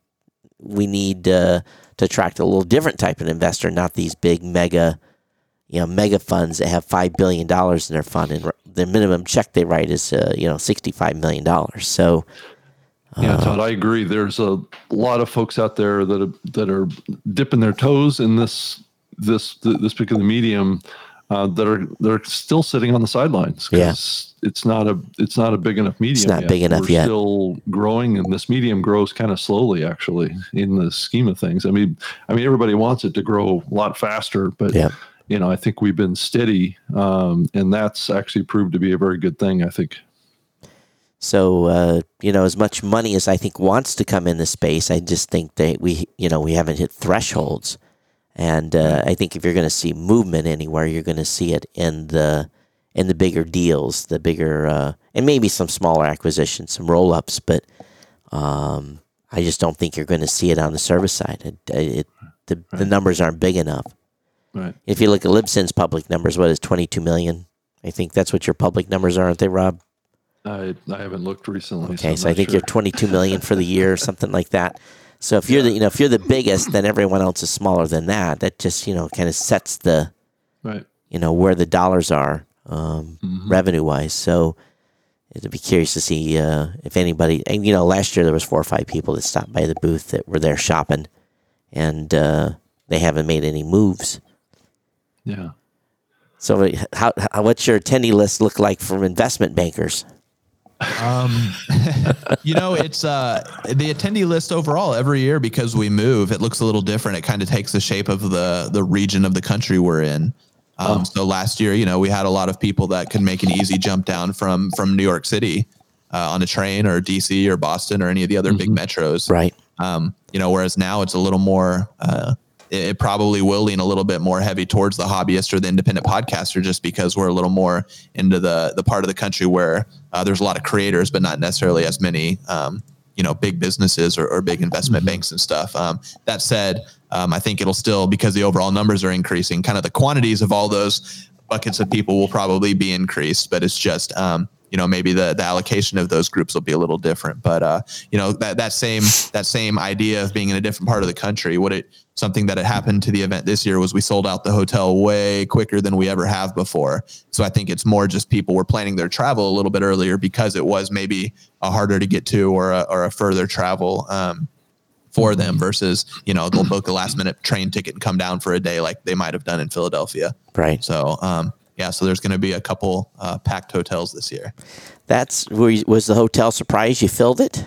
we need uh, to attract a little different type of investor, not these big mega, you know, mega funds that have five billion dollars in their fund, and the minimum check they write is uh, you know sixty five million dollars. So Yeah, Todd, I agree. There's a lot of folks out there that are, that are dipping their toes in this this this particular medium uh, that are they're still sitting on the sidelines Yeah. it's not a it's not a big enough medium. It's not yet. big enough We're yet. Still growing, and this medium grows kind of slowly, actually, in the scheme of things. I mean, I mean, everybody wants it to grow a lot faster, but Yeah. you know, I think we've been steady, um, and that's actually proved to be a very good thing. I think. So uh, you know, as much money as I think wants to come in the space, I just think that we you know we haven't hit thresholds, and uh, I think if you're going to see movement anywhere, you're going to see it in the in the bigger deals, the bigger uh, and maybe some smaller acquisitions, some roll ups, but um, I just don't think you're going to see it on the service side. It, it, the the numbers aren't big enough. Right. If you look at Libsyn's public numbers, what is 22 million? I think that's what your public numbers are, aren't they, Rob? I I haven't looked recently. Okay, I'm so I think sure. you're 22 million for the year or something like that. So if you're the you know if you're the biggest, then everyone else is smaller than that. That just you know kind of sets the right. you know where the dollars are um, Mhm. revenue wise. So it'd be curious to see uh, if anybody. And you know, last year there was four or five people that stopped by the booth that were there shopping, and uh, they haven't made any moves. Yeah. So how, how what's your attendee list look like from investment bankers? Um, you know, it's uh, the attendee list overall every year because we move. It looks a little different. It kind of takes the shape of the the region of the country we're in. Um, So last year, you know, we had a lot of people that could make an easy jump down from from New York City uh, on a train or DC or Boston or any of the other big metros. Right. Um, you know, whereas now it's a little more. Uh, it, probably will lean a little bit more heavy towards the hobbyist or the independent podcaster, just because we're a little more into the the part of the country where uh, there's a lot of creators, but not necessarily as many. Um, you know, big businesses or, or big investment banks and stuff. Um, that said, um, I think it'll still because the overall numbers are increasing. Kind of the quantities of all those buckets of people will probably be increased, but it's just um, you know maybe the the allocation of those groups will be a little different. But uh, you know that that same that same idea of being in a different part of the country, what it something that had happened to the event this year was we sold out the hotel way quicker than we ever have before. So I think it's more just people were planning their travel a little bit earlier because it was maybe a harder to get to or a, or a further travel. Um, for them versus you know they'll book a last minute train ticket and come down for a day like they might have done in Philadelphia. Right. So um, yeah, so there's going to be a couple uh, packed hotels this year. That's was the hotel surprised you filled it?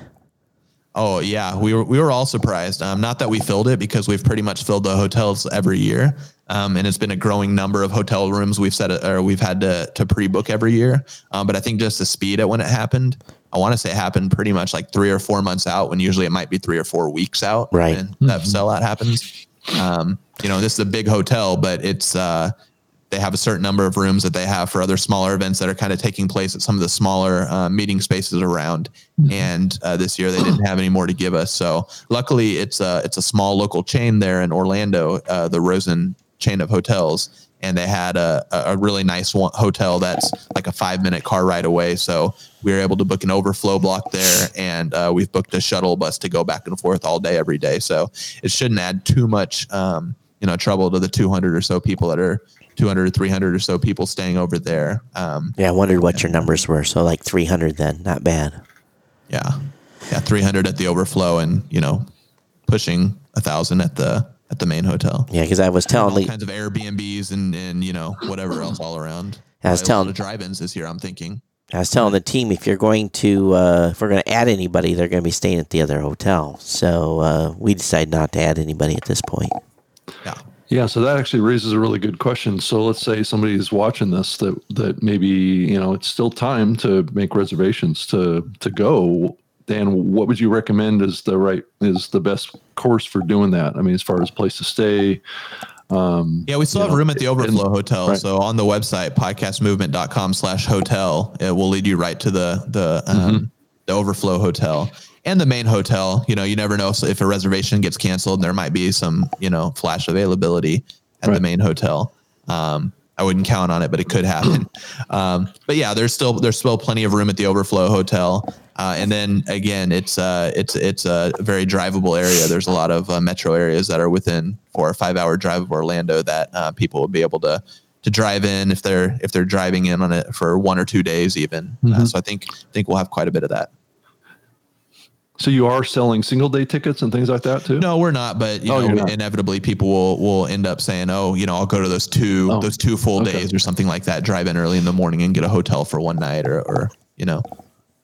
Oh yeah, we were we were all surprised. Um, not that we filled it because we've pretty much filled the hotels every year, um, and it's been a growing number of hotel rooms we've set or we've had to to pre book every year. Um, but I think just the speed at when it happened, I want to say it happened pretty much like three or four months out when usually it might be three or four weeks out. Right. And that sellout happens. Um, you know, this is a big hotel, but it's uh, they have a certain number of rooms that they have for other smaller events that are kind of taking place at some of the smaller uh, meeting spaces around. And uh, this year they didn't have any more to give us. So luckily, it's a it's a small local chain there in Orlando, uh, the Rosen chain of hotels, and they had a a really nice one, hotel that's like a five minute car ride away. So we were able to book an overflow block there, and uh, we've booked a shuttle bus to go back and forth all day every day. So it shouldn't add too much. Um, you know, trouble to the 200 or so people that are 200 300 or so people staying over there. Um, Yeah, I wondered what your numbers were. So like 300 then, not bad. yeah, yeah, 300 at the overflow, and you know, pushing a thousand at the at the main hotel. Yeah, because I was telling All Lee, kinds of Airbnbs and and you know whatever else all around. I was lot telling- of drive-ins this year. I'm thinking. I was telling the team if you're going to uh, if we're going to add anybody, they're going to be staying at the other hotel. So uh, we decided not to add anybody at this point. Yeah. So that actually raises a really good question. So let's say somebody is watching this that that maybe you know it's still time to make reservations to to go. Dan, what would you recommend is the right is the best course for doing that? I mean, as far as place to stay. Um, Yeah, we still have know, room at the Overflow and- Hotel. right. So on the website, podcastmovement.com slash hotel, it will lead you right to the the um, Mm-hmm. the Overflow Hotel and the main hotel. You know, you never know if a reservation gets canceled, there might be some, you know, flash availability at the main hotel. Um, I wouldn't count on it, but it could happen. Um, but yeah, there's still there's still plenty of room at the Overflow Hotel. Uh, and then again, it's uh, it's it's a very drivable area. There's a lot of uh, metro areas that are within four or five hour drive of Orlando that uh, people will be able to to drive in if they're if they're driving in on it for one or two days even. Uh, so I think think we'll have quite a bit of that. So you are selling single day tickets and things like that too? No, we're not. But you Oh, know, not. inevitably people will will end up saying, "Oh, you know, I'll go to those two Oh, those two full okay. days or something like that. Drive in early in the morning and get a hotel for one night, or or you know,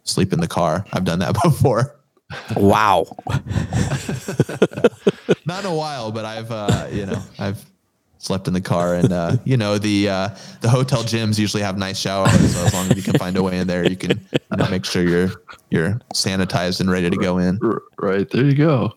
sleep in the car. I've done that before. Wow. Not in a while, but I've uh, you know I've slept in the car, and uh, you know the uh, the hotel gyms usually have nice showers. So as long as you can find a way in there, you can you know, make sure you're you're sanitized and ready to go in. Right there, you go.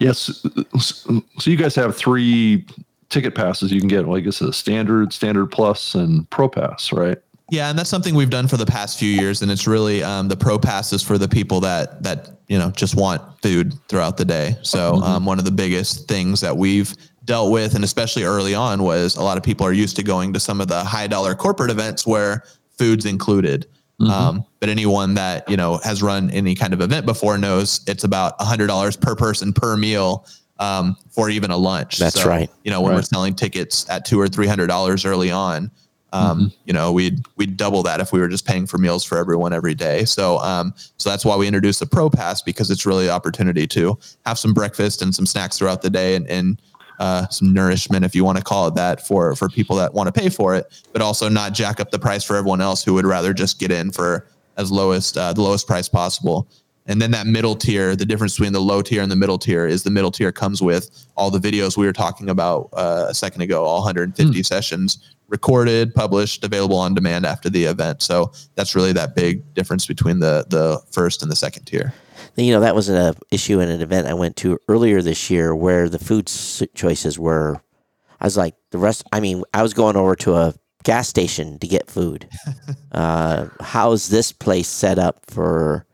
Yes. So you guys have three ticket passes you can get. Like it's a standard, standard plus, and pro pass, right? Yeah, and that's something we've done for the past few years, and it's really um, the pro pass is for the people that that you know just want food throughout the day. So um, one of the biggest things that we've dealt with, and especially early on, was a lot of people are used to going to some of the high dollar corporate events where food's included. Um, but anyone that you know has run any kind of event before knows it's about a hundred dollars per person per meal um, for even a lunch. That's right. You know when we're selling tickets at two or three hundred dollars early on, um, you know we'd we'd double that if we were just paying for meals for everyone every day. So um, so that's why we introduced the Pro Pass because it's really an opportunity to have some breakfast and some snacks throughout the day and, and uh, some nourishment, if you want to call it that, for for people that want to pay for it, but also not jack up the price for everyone else who would rather just get in for as lowest uh, the lowest price possible. And then that middle tier, the difference between the low tier and the middle tier is the middle tier comes with all the videos we were talking about uh, a second ago, all 150 sessions recorded, published, available on demand after the event. So that's really that big difference between the the first and the second tier. You know, that was an issue in an event I went to earlier this year where the food choices were. I was like, the rest, I mean, I was going over to a gas station to get food. uh, how's this place set up for?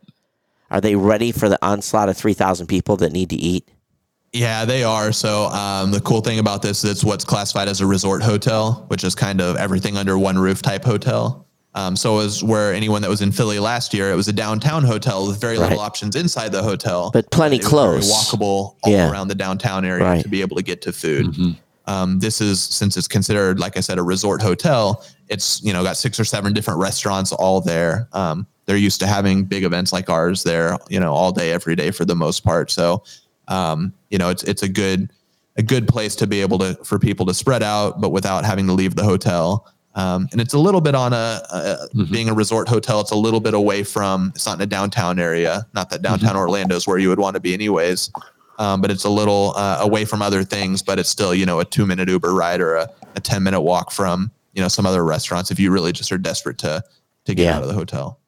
Are they ready for the onslaught of 3,000 people that need to eat? Yeah, they are. So um, the cool thing about this is it's what's classified as a resort hotel, which is kind of everything under one roof type hotel. Um, so was where anyone that was in Philly last year, it was a downtown hotel with very little options inside the hotel, But plenty it was very close. walkable all Yeah. around the downtown area Right. to be able to get to food. Mm-hmm. Um, this is since it's considered, like I said, a resort hotel. It's you know got six or seven different restaurants all there. Um, they're used to having big events like ours there, you know, all day, every day for the most part. So, um, you know, it's it's a good a good place to be able to for people to spread out, but without having to leave the hotel. Um, and it's a little bit on a, a being a resort hotel. It's a little bit away from. It's not in a downtown area. Not that downtown Orlando is where you would want to be, anyways. Um, but it's a little uh, away from other things. But it's still, you know, a two minute Uber ride or a, a ten minute walk from, you know, some other restaurants if you really just are desperate to to get Yeah. out of the hotel.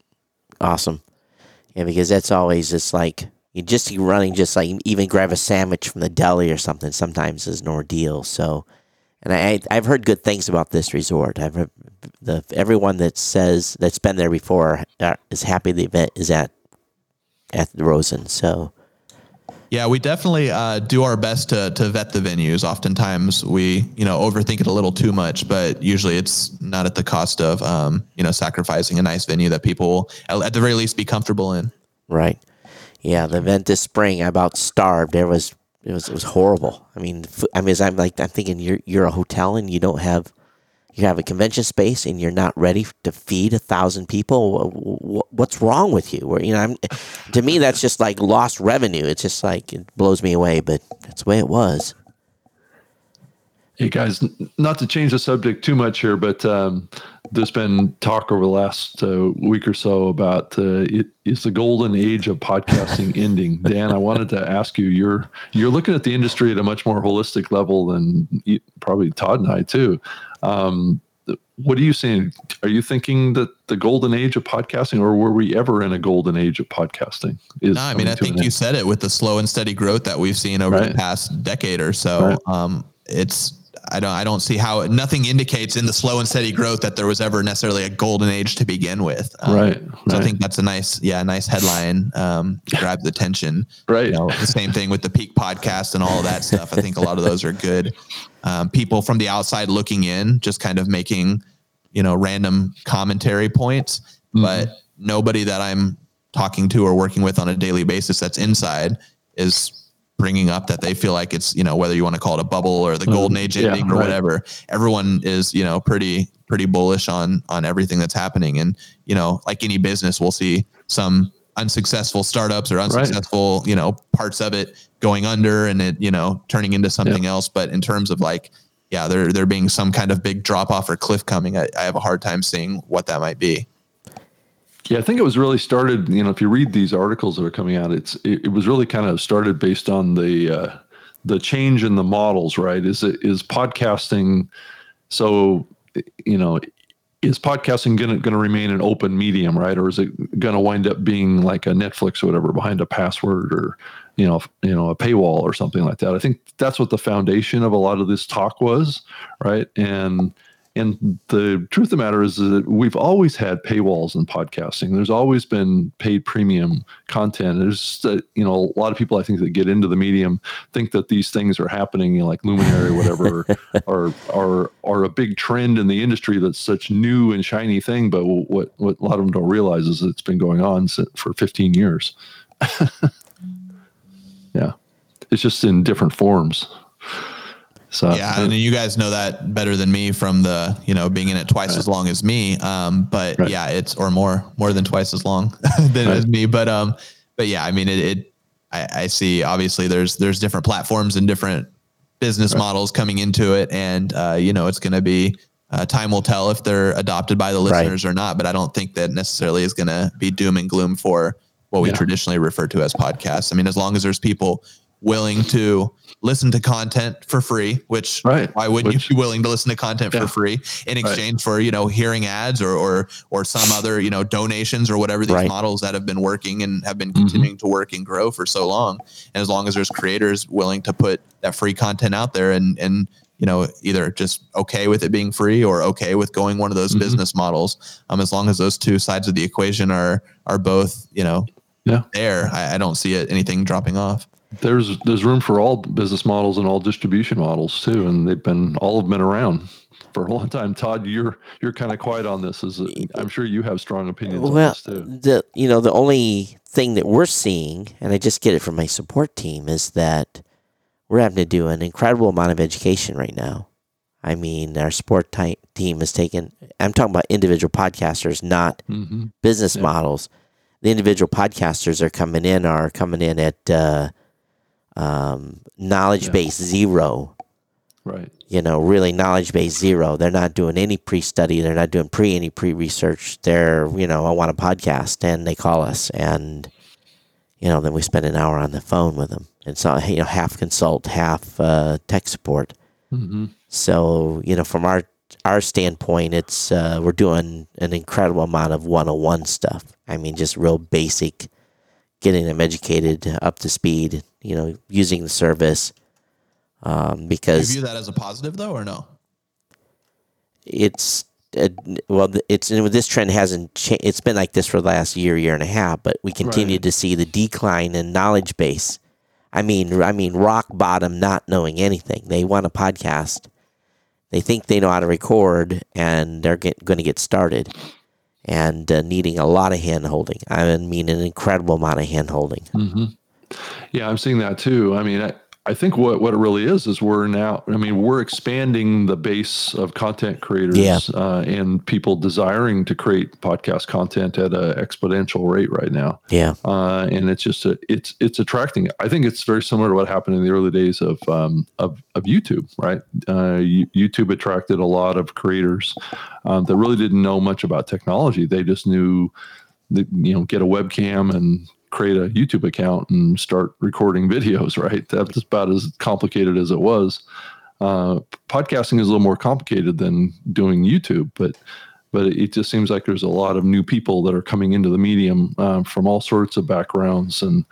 Awesome. Yeah, because that's always just like you just running, just like even grab a sandwich from the deli or something. Sometimes is an ordeal. So, and I I've heard good things about this resort. I've heard the everyone that says that's been there before uh, is happy the event is at at the Rosen. So Yeah, we definitely uh, do our best to to vet the venues. Oftentimes, we you know overthink it a little too much, but usually it's not at the cost of um, you know sacrificing a nice venue that people will, at the very least be comfortable in. right, yeah, the event this spring I about starved. There was it was it was horrible. I mean, I mean, I'm like I'm thinking you're you're a hotel and you don't have you have a convention space and you're not ready to feed a thousand people. Wh- wh- What's wrong with you? Or, you know, I'm, to me that's just like lost revenue. It's just like it blows me away, but that's the way it was. Hey guys, not to change the subject too much here, but um, there's been talk over the last uh, week or so about uh, it, is the golden age of podcasting ending. Dan, I wanted to ask you, you're you're looking at the industry at a much more holistic level than you- probably Todd and I too. Um, what are you saying? Are you thinking that the golden age of podcasting, or were we ever in a golden age of podcasting? Is No, I mean, I think you end? said it with the slow and steady growth that we've seen over Right. the past decade or so. Right. Um, it's I don't I don't see how nothing indicates in the slow and steady growth that there was ever necessarily a golden age to begin with. Um, Right, So I think that's a nice yeah a nice headline um, to grab the attention. Right. You know, the same thing with the peak podcast and all that stuff. I think a lot of those are good. Um, people from the outside looking in, just kind of making, you know, random commentary points, Mm-hmm. but nobody that I'm talking to or working with on a daily basis that's inside is bringing up that they feel like it's, you know, whether you want to call it a bubble or the golden age Mm-hmm. yeah, ending or right. whatever. Everyone is, you know, pretty pretty bullish on on everything that's happening, and you know, like any business, we'll see some unsuccessful startups or unsuccessful, you know, parts of it going under and it, you know, turning into something else. But in terms of like, yeah, there there being some kind of big drop off or cliff coming, I, I have a hard time seeing what that might be. Yeah, I think it was really started. You know, if you read these articles that are coming out, it's it, it was really kind of started based on the uh, the change in the models. Right? Is it is podcasting? So you know, is podcasting going to remain an open medium, right? Or is it going to wind up being like a Netflix or whatever behind a password or you know you know a paywall or something like that? I think that's what the foundation of a lot of this talk was, right? And and the truth of the matter is that we've always had paywalls in podcasting. There's always been paid premium content. There's uh, you know a lot of people I think that get into the medium think that these things are happening, you know, like Luminary, or whatever, are are are a big trend in the industry that's such new and shiny thing. But what what a lot of them don't realize is it's been going on for 15 years. yeah, it's just in different forms. So Yeah, and you guys know that better than me from the you know being in it twice as long as me. Um, but Right. yeah, it's or more more than twice as long than as me. But um, but yeah, I mean it. it I, I see. Obviously, there's there's different platforms and different business models coming into it, and uh, you know it's going to be. Uh, time will tell if they're adopted by the Right. listeners or not, but I don't think that necessarily is going to be doom and gloom for what we Yeah. traditionally refer to as podcasts. I mean, as long as there's people willing to listen to content for free, which Right. why wouldn't Which- you be willing to listen to content Yeah. for free in exchange for you know hearing ads or or or some other you know donations or whatever these Right. models that have been working and have been continuing to work and grow for so long and as long as there's creators willing to put that free content out there and and you know either just okay with it being free or okay with going one of those business models um as long as those two sides of the equation are are both you know Yeah. there I, I don't see it anything dropping off there's there's room for all business models and all distribution models too, and they've been all have been around for a long time. Todd, you're you're kind of quiet on this. Is I'm sure you have strong opinions well, on this too. The you know the only thing that we're seeing, and I just get it from my support team, is that we're having to do an incredible amount of education right now. I mean, our support ty- team has taken. I'm talking about individual podcasters, not hmm business Yeah. models. The individual podcasters are coming in are coming in at uh, um, knowledge Yeah. base zero. Right. You know, really knowledge base zero. They're not doing any pre study. They're not doing pre any pre research. They're you know, I want a podcast, and they call us, and you know, then we spend an hour on the phone with them. And so, you know half consult, half uh, tech support. hmm So you know, from our our standpoint, it's uh, we're doing an incredible amount of one on one stuff. I mean, just real basic, getting them educated, up to speed. You know, using the service um, Do you because view that as a positive though, or no? it's uh, well, it's and this trend hasn't. Cha- it's been like this for the last year, year and a half, but we continue Right. to see the decline in knowledge base. I mean, I mean, rock bottom, not knowing anything. They want a podcast. They think they know how to record, and they're going to get started, and uh, needing a lot of hand holding. I mean, an incredible amount of hand holding. hmm Yeah, I'm seeing that too. I mean, I think what, what it really is is we're now. I mean, we're expanding the base of content creators Yeah. uh, and people desiring to create podcast content at an exponential rate right now. Yeah, uh, and it's just a, it's it's attracting. I think it's very similar to what happened in the early days of um, of, of YouTube, right? Uh, YouTube attracted a lot of creators um, that really didn't know much about technology. They just knew, that, you know, get a webcam and create a YouTube account and start recording videos, right? That's about as complicated as it was. Uh, podcasting is a little more complicated than doing YouTube, but but it just seems like there's a lot of new people that are coming into the medium um, from all sorts of backgrounds and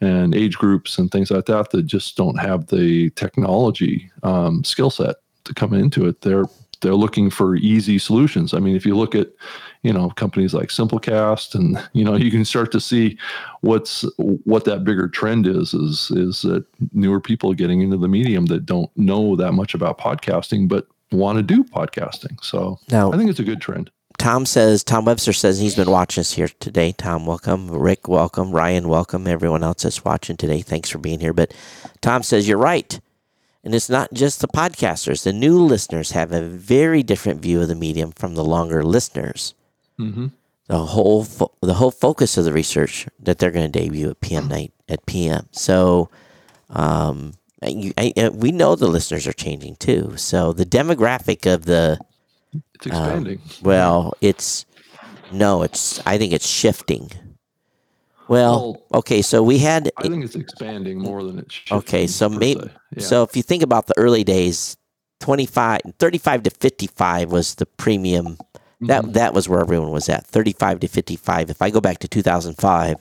and age groups and things like that that just don't have the technology um, skill set to come into it. They're they're looking for easy solutions. I mean, if you look at you know companies like Simplecast, and you know you can start to see what's what that bigger trend is is is that newer people getting into the medium that don't know that much about podcasting, but want to do podcasting. So now I think it's a good trend. Tom says, Tom Webster says he's been watching us here today. Tom, welcome. Rick, welcome. Ryan, welcome. Everyone else that's watching today, thanks for being here. But Tom says, you're right. And it's not just the podcasters. The new listeners have a very different view of the medium from the longer listeners. Mm-hmm. The whole fo- the whole focus of the research that they're going to debut at PM night at PM. So, um, you, I, uh, we know the listeners are changing too. So the demographic of the It's expanding. well, it's no, it's I think it's shifting. Well, okay, so we had I think it's expanding more than it's shifting. okay, so maybe. Yeah. so if you think about the early days, 25 35 to 55 was the premium. That Mhm. that was where everyone was at. 35 to 55. If I go back to 2005,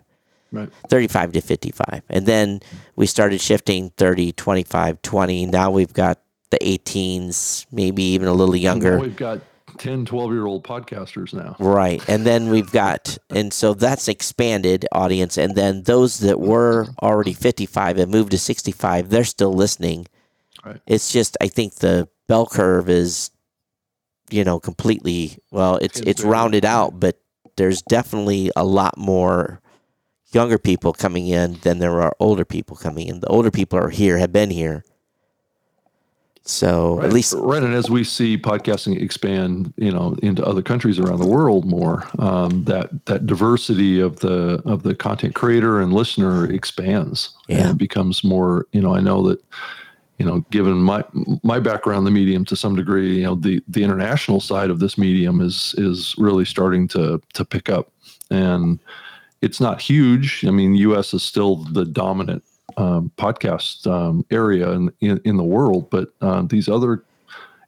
right. 35 to 55. And then we started shifting 30, 25, 20. Now we've got the 18s, maybe even a little younger. now we've got 10, 12 year old podcasters now. Right. And then we've got, and so that's expanded audience. And then those that were already 55 and moved to 65, they're still listening. Right. It's just, I think the bell curve is, you know, completely, well, it's, It's rounded out, but there's definitely a lot more younger people coming in than there are older people coming in. The older people are here, have been here. So Right. at least, right, and as we see podcasting expand, you know, into other countries around the world more, um, that that diversity of the of the content creator and listener expands, Yeah. and becomes more. You know, I know that, you know, given my my background, the medium to some degree, you know, the the international side of this medium is is really starting to to pick up, and it's not huge. I mean, U.S. is still the dominant um, podcast um, area in, in in the world, but uh, these other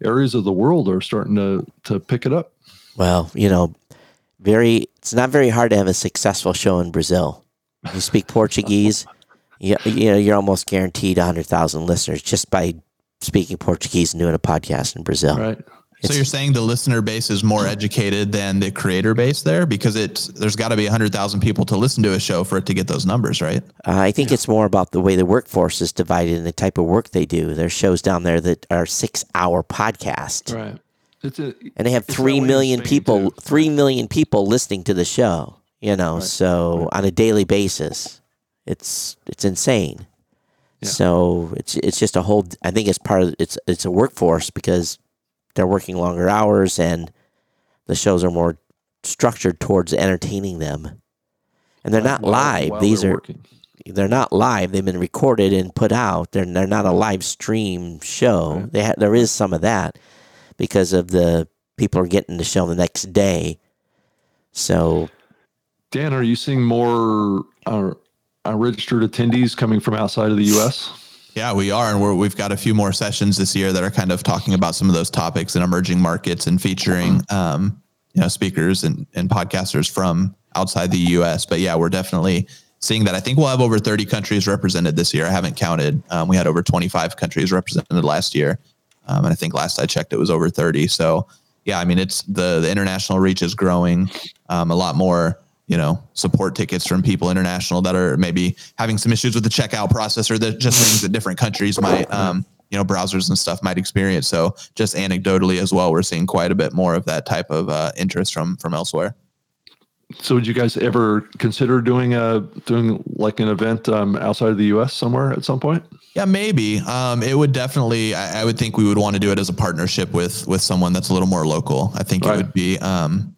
areas of the world are starting to to pick it up. well, you know, very, it's not very hard to have a successful show in Brazil. You speak Portuguese, you, you know, you're almost guaranteed 100,000 listeners just by speaking Portuguese and doing a podcast in Brazil. Right? So you're saying the listener base is more educated than the creator base there because it's there's got to be 100,000 people to listen to a show for it to get those numbers, right? Uh, I think it's more about the way the workforce is divided and the type of work they do. There's shows down there that are six hour podcast, Right. It's a, and they have It's that three way in million Spain, people, too. three million people listening to the show. You know, so on a daily basis, it's it's insane. Yeah. So it's it's just a whole. I think it's part of it's it's a workforce because they're working longer hours and the shows are more structured towards entertaining them. And they're not live. These they're are working. they're not live. They've been recorded and put out. They're they're not a live stream show. Right. They ha- there is some of that because of the people are getting the show the next day. So Dan, are you seeing more uh, registered attendees coming from outside of the U.S.? Yeah, we are, and we're, we've got a few more sessions this year that are kind of talking about some of those topics in emerging markets and featuring, um, you know, speakers and, and podcasters from outside the U.S. But yeah, we're definitely seeing that. I think we'll have over 30 countries represented this year. I haven't counted. Um, we had over 25 countries represented last year, um, and I think last I checked, it was over 30. So yeah, I mean, it's the the international reach is growing. Um, a lot more you know, support tickets from people international that are maybe having some issues with the checkout process or the just things that different countries might, um, you know, browsers and stuff might experience. So just anecdotally as well, we're seeing quite a bit more of that type of uh, interest from from elsewhere. So, would you guys ever consider doing a doing like an event um, outside of the U.S. somewhere at some point? Yeah, maybe. Um, it would definitely. I, I would think we would want to do it as a partnership with with someone that's a little more local. I think Right. it would be, um,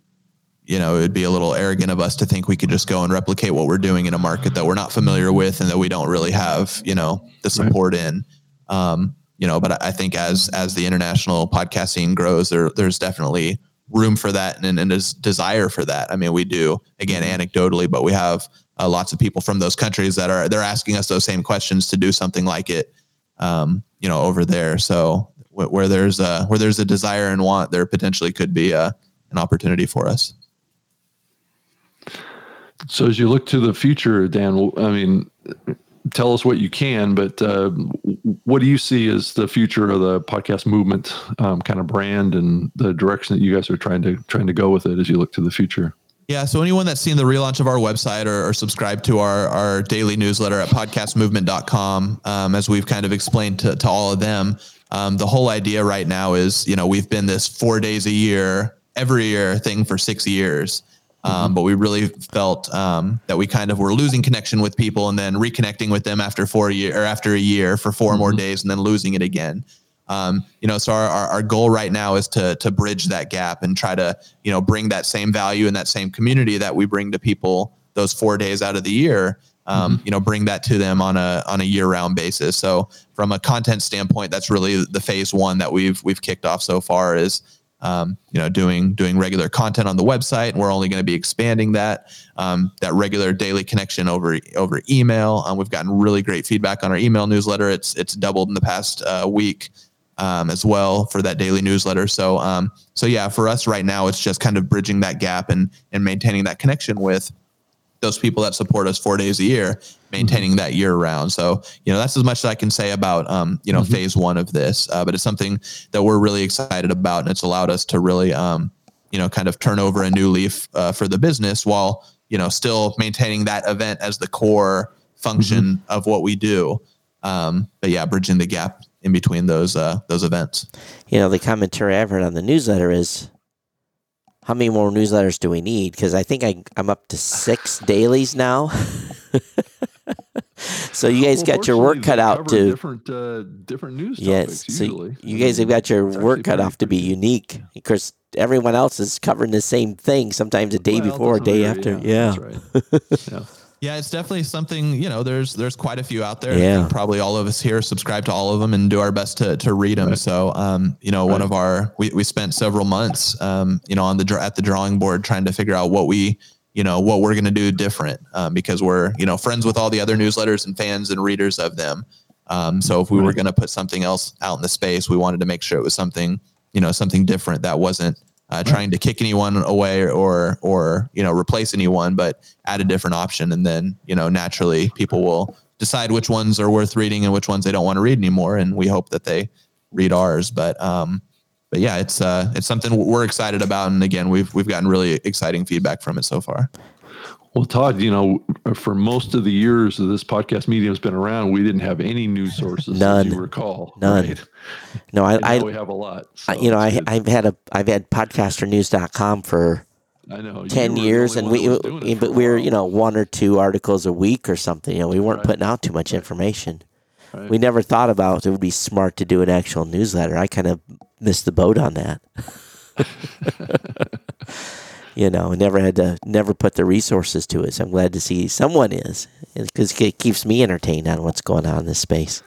you know, it would be a little arrogant of us to think we could just go and replicate what we're doing in a market that we're not familiar with and that we don't really have, you know, the support in. Um, you know, but I think as as the international podcast scene grows, there there's definitely room for that and, and there's desire for that. I mean, we do again anecdotally, but we have uh, lots of people from those countries that are they're asking us those same questions to do something like it, um, you know, over there. So wh- where there's a where there's a desire and want, there potentially could be a an opportunity for us. So, as you look to the future, Dan, I mean, tell us what you can, but uh, what do you see as the future of the podcast movement, um, kind of brand, and the direction that you guys are trying to trying to go with it as you look to the future? Yeah. So anyone that's seen the relaunch of our website or, or subscribed to our, our daily newsletter at podcastmovement.com, um, as we've kind of explained to, to all of them, um, the whole idea right now is, you know, we've been this four days a year, every year thing for six years. Um, but we really felt um, that we kind of were losing connection with people and then reconnecting with them after four year or after a year for 4 more days and then losing it again. Um, you know, so our, our, our goal right now is to to bridge that gap and try to you know bring that same value and that same community that we bring to people those four days out of the year. Um, You know, bring that to them on a on a year round basis. So from a content standpoint, that's really the phase one that we've we've kicked off so far is um, you know doing doing regular content on the website we're only going to be expanding that um, that regular daily connection over over email. Um, we've gotten really great feedback on our email newsletter. It's it's doubled in the past uh, week um, as well for that daily newsletter. So um, so yeah for us right now it's just kind of bridging that gap and and maintaining that connection with those people that support us four days a year, maintaining that year round. So, you know, that's as much as I can say about, um, you know, phase one of this, uh, but it's something that we're really excited about. And it's allowed us to really, um, you know, kind of turn over a new leaf uh, for the business while, you know, still maintaining that event as the core function of what we do. Um, but yeah, bridging the gap in between those, uh, those events. you know, the commentary I've heard on the newsletter is how many more newsletters do we need? Because I think I, I'm up to six dailies now. so you guys Well, got your work cut out to different uh, different news yes. topics. So usually, you guys have got your It's work cut off to be unique. Of course, everyone else is covering the same thing. Sometimes a day Well, before, a day after. Yeah. that's right. yeah. Yeah, it's definitely something, you know, there's there's quite a few out there. Yeah. probably all of us here subscribe to all of them and do our best to to read them. So, um, you know, one of our we, we spent several months um, you know, on the at the drawing board trying to figure out what we, you know, what we're going to do different um, because we're, you know, friends with all the other newsletters and fans and readers of them. Um, so if we were going to put something else out in the space, we wanted to make sure it was something, you know, something different that wasn't uh, trying to kick anyone away or or you know replace anyone, but add a different option, and then you know naturally people will decide which ones are worth reading and which ones they don't want to read anymore, and we hope that they read ours. But um, but yeah, it's uh, it's something we're excited about, and again, we've we've gotten really exciting feedback from it so far. Well, Todd, you know, for most of the years that this podcast medium has been around, we didn't have any news sources. None. As you recall. None. Right? No, I, I, we have a lot. I- you know, I, good. I've had a, I've had podcasternews.com for I know 10 years and we, that was doing it for but we were, you know, one or two articles a week or something. You know, we weren't Right. putting out too much information. Right. We never thought about it would be smart to do an actual newsletter. I kind of missed the boat on that. you know, never had to, never put the resources to it. So I'm glad to see someone is because it keeps me entertained on what's going on in this space.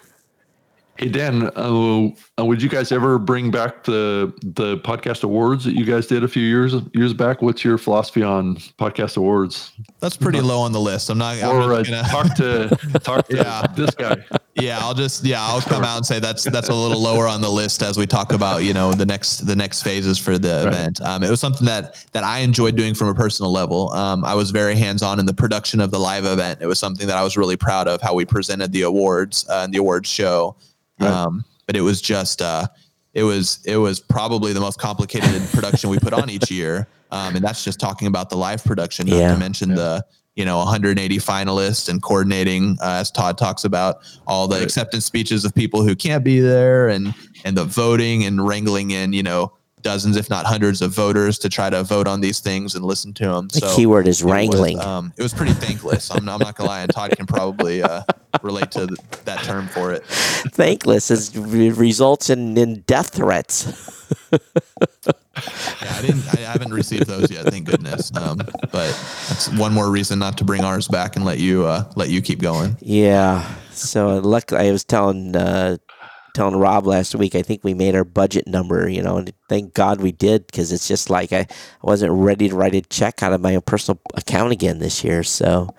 Hey Dan, uh, uh, would you guys ever bring back the the podcast awards that you guys did a few years years back? What's your philosophy on podcast awards? That's pretty low on the list. I'm not. I'm uh, not gonna, talk to talk to Yeah. this guy. yeah, I'll just yeah, I'll come out and say that's that's a little lower on the list as we talk about you know the next the next phases for the event. Um, it was something that that I enjoyed doing from a personal level. Um, I was very hands on in the production of the live event. It was something that I was really proud of how we presented the awards uh, and the awards show. Right. Um, but it was just uh, it was it was probably the most complicated production we put on each year. Um, and that's just talking about the live production, not Yeah. to mention the you know 180 finalists and coordinating uh, as Todd talks about all the acceptance speeches of people who can't be there and and the voting and wrangling in you know dozens if not hundreds of voters to try to vote on these things and listen to them. The so keyword is it was, wrangling. um, it was pretty thankless. I'm, I'm not gonna lie, and Todd can probably uh, relate to th- that term for it. Thankless is results in, in death threats. Yeah, I didn't. I haven't received those yet, thank goodness. Um, but that's one more reason not to bring ours back and let you uh, let you keep going. Yeah. So luckily, I was telling uh, telling Rob last week. I think we made our budget number. You know, and thank God we did because it's just like I, wasn't ready to write a check out of my own personal account again this year. So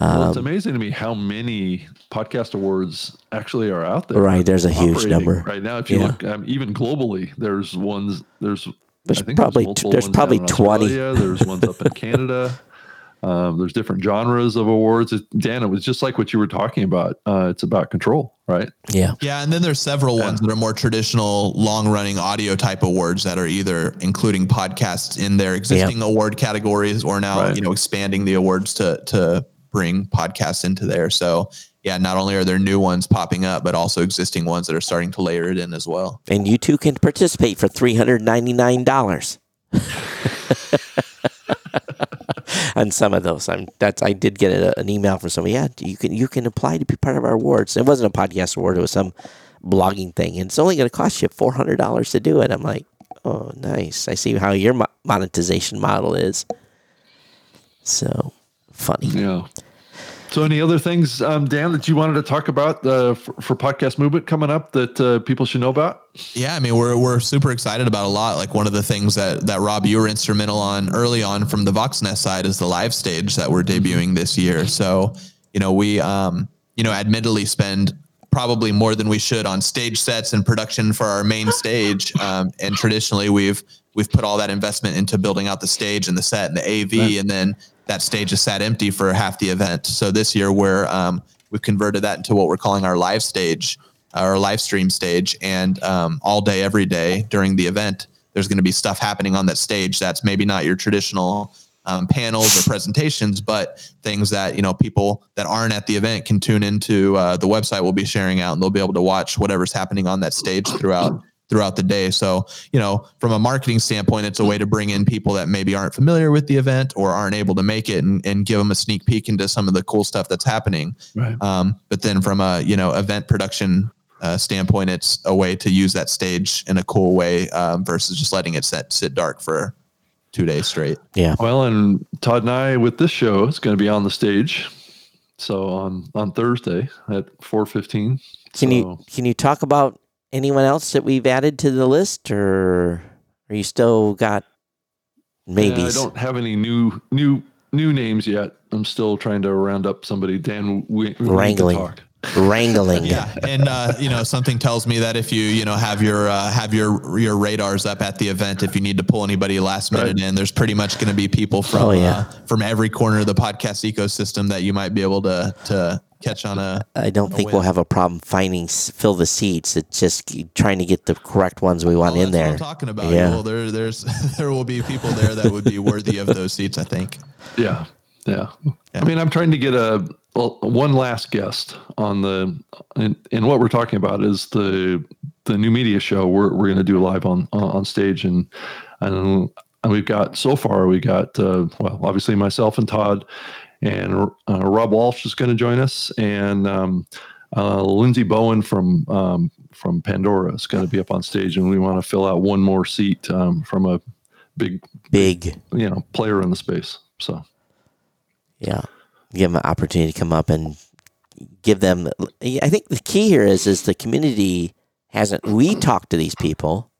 Well, it's Um, amazing to me how many podcast awards actually are out there. Right, there's a huge number. right now. If you Yeah. look, um, even globally, there's ones. There's There's I think probably there's probably 20. Australia, There's ones up in Canada. Um, there's different genres of awards. Dan, it was just like what you were talking about. Uh, it's about control, right? Yeah. Yeah. And then there's several yeah. ones that are more traditional, long running audio type awards that are either including podcasts in their existing award categories or now, right. you know, expanding the awards to, to bring podcasts into there. So, yeah, not only are there new ones popping up, but also existing ones that are starting to layer it in as well. And you too can participate for $399. on some of those, I'm that's I did get a, an email from somebody. Yeah, you can you can apply to be part of our awards. It wasn't a podcast award; it was some blogging thing, and it's only going to cost you four hundred dollars to do it. I'm like, oh, nice. I see how your mo- monetization model is. So funny. Yeah. So, any other things, um, Dan, that you wanted to talk about uh, for, for podcast movement coming up that uh, people should know about? Yeah, I mean we're we're super excited about a lot. Like one of the things that that Rob you were instrumental on early on from the Voxnest side is the live stage that we're debuting this year. So you know we um you know admittedly spend probably more than we should on stage sets and production for our main stage. Um, and traditionally we've we've put all that investment into building out the stage and the set and the AV, and then that stage is sat empty for half the event. So this year we're um, we've converted that into what we're calling our live stage, our live stream stage, and um, all day, every day during the event, there's going to be stuff happening on that stage that's maybe not your traditional um, panels or presentations, but things that you know people that aren't at the event can tune into. Uh, the website will be sharing out, and they'll be able to watch whatever's happening on that stage throughout throughout the day. So, you know, from a marketing standpoint, it's a way to bring in people that maybe aren't familiar with the event or aren't able to make it and, and give them a sneak peek into some of the cool stuff that's happening. Right. Um, but then from a, you know, event production uh, standpoint, it's a way to use that stage in a cool way um, versus just letting it sit, sit dark for two days straight. Yeah. Well, and Todd and I with this show is going to be on the stage. So on on Thursday at four fifteen. Can you can you talk about anyone else that we've added to the list, or are you still got maybe? I don't have any new new new names yet. I'm still trying to round up somebody. Dan, we, we need to Wrangling. talk. wrangling. Yeah, and uh, you know something tells me that if you you know have your uh, have your your radars up at the event, if you need to pull anybody last minute Right. in, there's pretty much going to be people from Oh, yeah. uh, from every corner of the podcast ecosystem that you might be able to to catch on a. I don't think we'll have a problem finding fill the seats. It's just trying to get the correct ones we want Well, in that's what there. I'm talking about. Yeah. Well, there, there's there will be people there that would be worthy of those seats. I think. Yeah, yeah. Yeah. I mean, I'm trying to get a well, one last guest on the, and, and what we're talking about is the the new media show we're we're going to do live on on on stage, and and we've got so far we got uh, well, obviously myself and Todd, and uh, Rob Walsh is going to join us, and um, uh, Lindsay Bowen from um, from Pandora is going to be up on stage, and we want to fill out one more seat um, from a big Big, you know player in the space. So. yeah. Give them an opportunity to come up and give them. I think the key here is is the community hasn't. We talked to these people,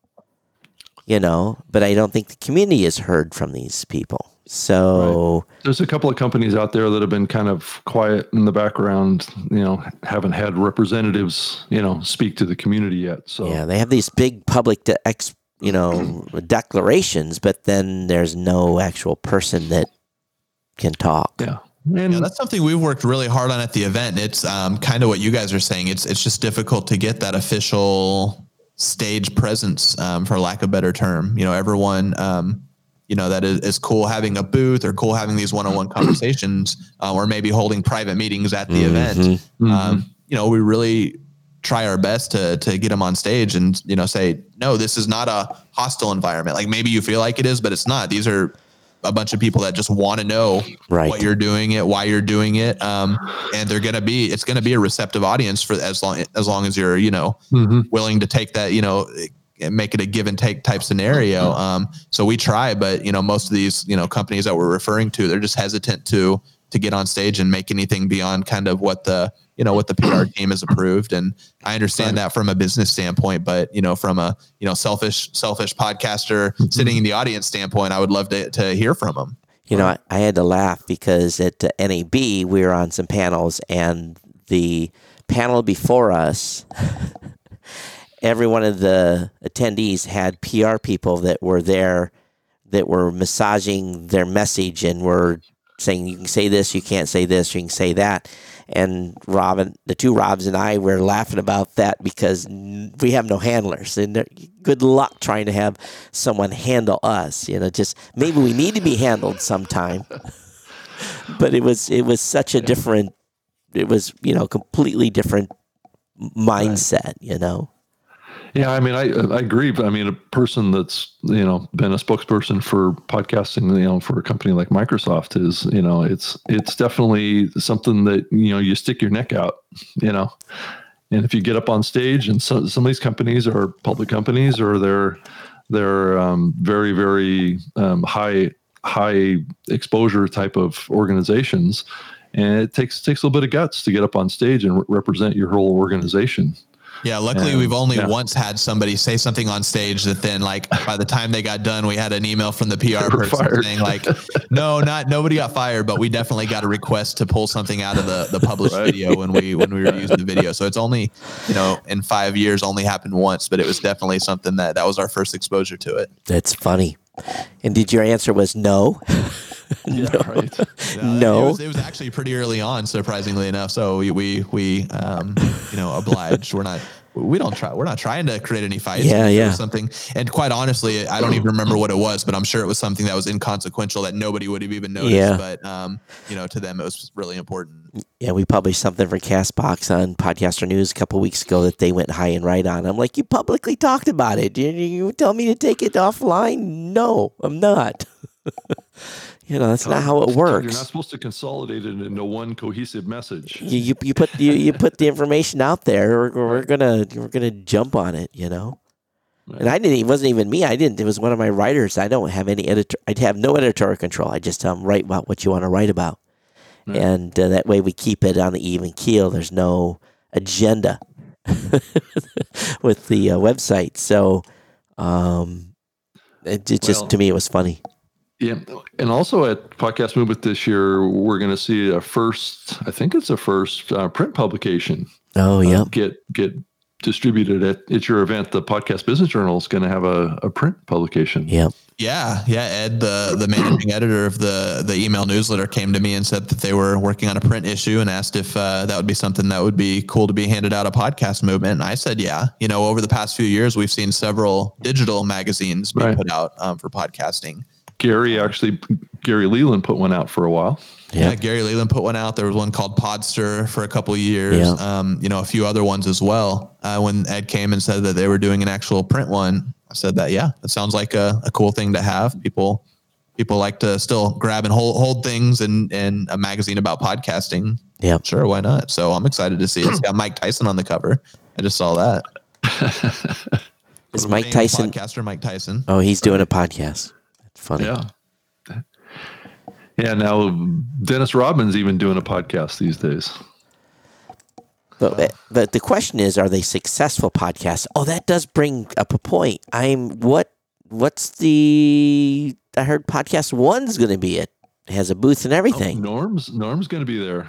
you know, but I don't think the community has heard from these people. So There's a couple of companies out there that have been kind of quiet in the background, you know, haven't had representatives, you know, speak to the community yet. So yeah, they have these big public de- ex, you know, declarations, but then there's no actual person that can talk. yeah. And Yeah, that's something we've worked really hard on at the event. It's um, kind of what you guys are saying. It's it's just difficult to get that official stage presence, um, for lack of a better term. You know, everyone, um, you know, that is, is cool having a booth or cool having these one-on-one conversations, uh, or maybe holding private meetings at the event. Mhm. Um, you know, we really try our best to to get them on stage and you know say, no, this is not a hostile environment. Like maybe you feel like it is, but it's not. These are a bunch of people that just want to know Right. what you're doing it, why you're doing it, um, and they're gonna be. It's gonna be a receptive audience for as long as long as you're you know Mhm. willing to take that you know make it a give and take type scenario. Um, so we try, but you know most of these you know companies that we're referring to, they're just hesitant to to get on stage and make anything beyond kind of what the you know what the PR team has approved. And I understand that from a business standpoint, but you know from a you know selfish selfish podcaster sitting in the audience standpoint, I would love to to hear from them. You know, I, I had to laugh because at uh, NAB we were on some panels, and the panel before us, every one of the attendees had PR people that were there that were massaging their message and were saying you can say this, you can't say this, you can say that. And Robin, the two Robs and I were laughing about that because we have no handlers, and good luck trying to have someone handle us. You know, just maybe we need to be handled sometime. but it was it was such a different, it was you know completely different mindset. You know, Yeah, I mean, I I agree. I mean, a person that's you know been a spokesperson for podcasting, you know, for a company like Microsoft is, you know, it's it's definitely something that you know you stick your neck out, you know, and if you get up on stage, and some some of these companies are public companies or they're they're um, very very um, high high exposure type of organizations. And it takes takes a little bit of guts to get up on stage and re- represent your whole organization. Yeah, luckily Um, we've only yeah. once had somebody say something on stage that then like by the time they got done, we had an email from the PR person fired. saying like, no, not nobody got fired, but we definitely got a request to pull something out of the the published Right. video when we when we were using the video. So it's only, you know, in five years only happened once, but it was definitely something that that was our first exposure to it. that's funny. And did your answer was no? Yeah, right. Uh, No. it was, it was actually pretty early on, surprisingly enough. So we we we um, you know obliged. We're not we don't try. We're not trying to create any fights. Yeah, If it yeah. Something, and quite honestly, I don't even remember what it was, but I'm sure it was something that was inconsequential that nobody would have even noticed. Yeah. But um, you know, to them, it was really important. Yeah, we published something for Castbox on Podcaster News a couple weeks ago that they went high and right on. I'm like, you publicly talked about it. You, you tell me to take it offline? No, I'm not. you know, that's not how it works. You're not supposed to consolidate it into one cohesive message. You, you, you put you, you put the information out there. We're, we're gonna we're gonna jump on it. You know. And I didn't. It wasn't even me. I didn't. It was one of my writers. I don't have any editor. I'd have no editorial control. I just tell them write about what you want to write about, Right. and uh, that way we keep it on the even keel. There's no agenda with the uh, website. So, um, it, it just Well- to me it was funny. Yeah, and also at Podcast Movement this year, we're going to see a first. I think it's a first uh, print publication. Oh uh, yeah, get get distributed at, at your event, the Podcast Business Journal is going to have a, a print publication. Yep. Yeah, yeah. Ed, the the managing editor of the the email newsletter, came to me and said that they were working on a print issue and asked if uh, that would be something that would be cool to be handed out a podcast movement. And I said, yeah. You know, over the past few years, we've seen several digital magazines being Right. put out um, for podcasting. Gary actually, Gary Leland put one out for a while. Yeah. Yeah. Gary Leland put one out. There was one called Podster for a couple of years. Yeah. Um, you know, a few other ones as well. Uh, when Ed came and said that they were doing an actual print one, I said that yeah, that sounds like a, a cool thing to have. People people like to still grab and hold hold things and and a magazine about podcasting. Yeah, Sure, why not? So I'm excited to see. it. It's got Mike Tyson on the cover. I just saw that. Is Famous Mike Tyson? podcaster Mike Tyson? Oh, he's doing a podcast. Funny. Yeah. Yeah. Now Dennis Rodman's even doing a podcast these days. But but the question is, are they successful podcasts? Oh, that does bring up a point. I'm what what's the I heard podcast one's going to be it. It has a booth and everything. Oh, Norm's Norm's going to be there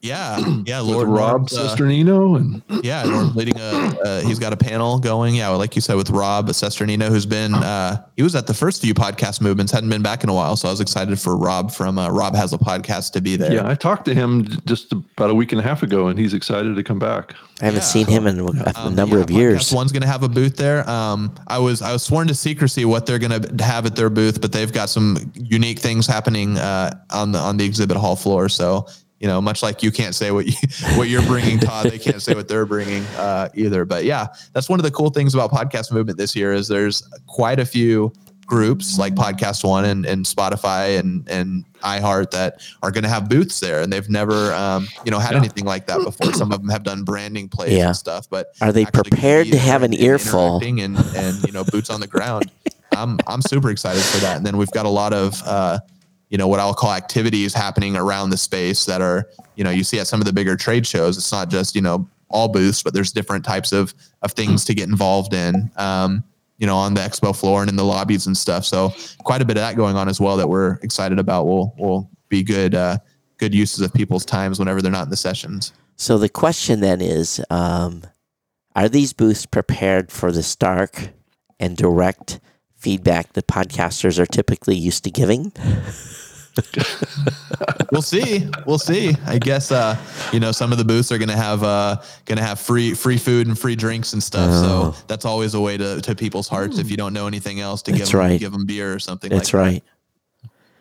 Yeah, yeah. with Lord Rob Norm's, uh, Cesternino and Yeah, Norm's leading a. Uh, he's got a panel going. Yeah, like you said with Rob Cesternino, who's been uh, he was at the first few podcast movements, hadn't been back in a while. So I was excited for Rob from uh, Rob has a podcast to be there. yeah, I talked to him just about a week and a half ago, and he's excited to come back. I haven't Yeah. seen him in a, a Um, number yeah, of years. Podcast One's going to have a booth there. Um, I was I was sworn to secrecy what they're going to have at their booth, but they've got some unique things happening uh, on the on the exhibit hall floor. So you know, much like you can't say what you what you're bringing, Todd, they can't say what they're bringing uh, either. But yeah, that's one of the cool things about podcast movement this year is there's quite a few groups like Podcast One and, and Spotify and and iHeart that are going to have booths there, and they've never um, you know had Yeah. anything like that before. Some of them have done branding plays Yeah. and stuff, but Are they prepared to have an earful? and and you know boots on the ground. I'm I'm super excited for that. And then we've got a lot of uh, you know what I'll call activities happening around the space that are you know you see at some of the bigger trade shows. It's not just you know all booths, but there's different types of of things to get involved in. Um, you know, on the expo floor and in the lobbies and stuff. So quite a bit of that going on as well that we're excited about. Will will be good uh, good uses of people's times whenever they're not in the sessions. So the question then is, um, are these booths prepared for the stark and direct feedback that podcasters are typically used to giving? we'll see. We'll see. I guess uh, you know some of the booths are gonna have uh, gonna have free free food and free drinks and stuff. Oh. So that's always a way to, to people's hearts if you don't know anything else to That's give them, right. give them beer or something. That's like right.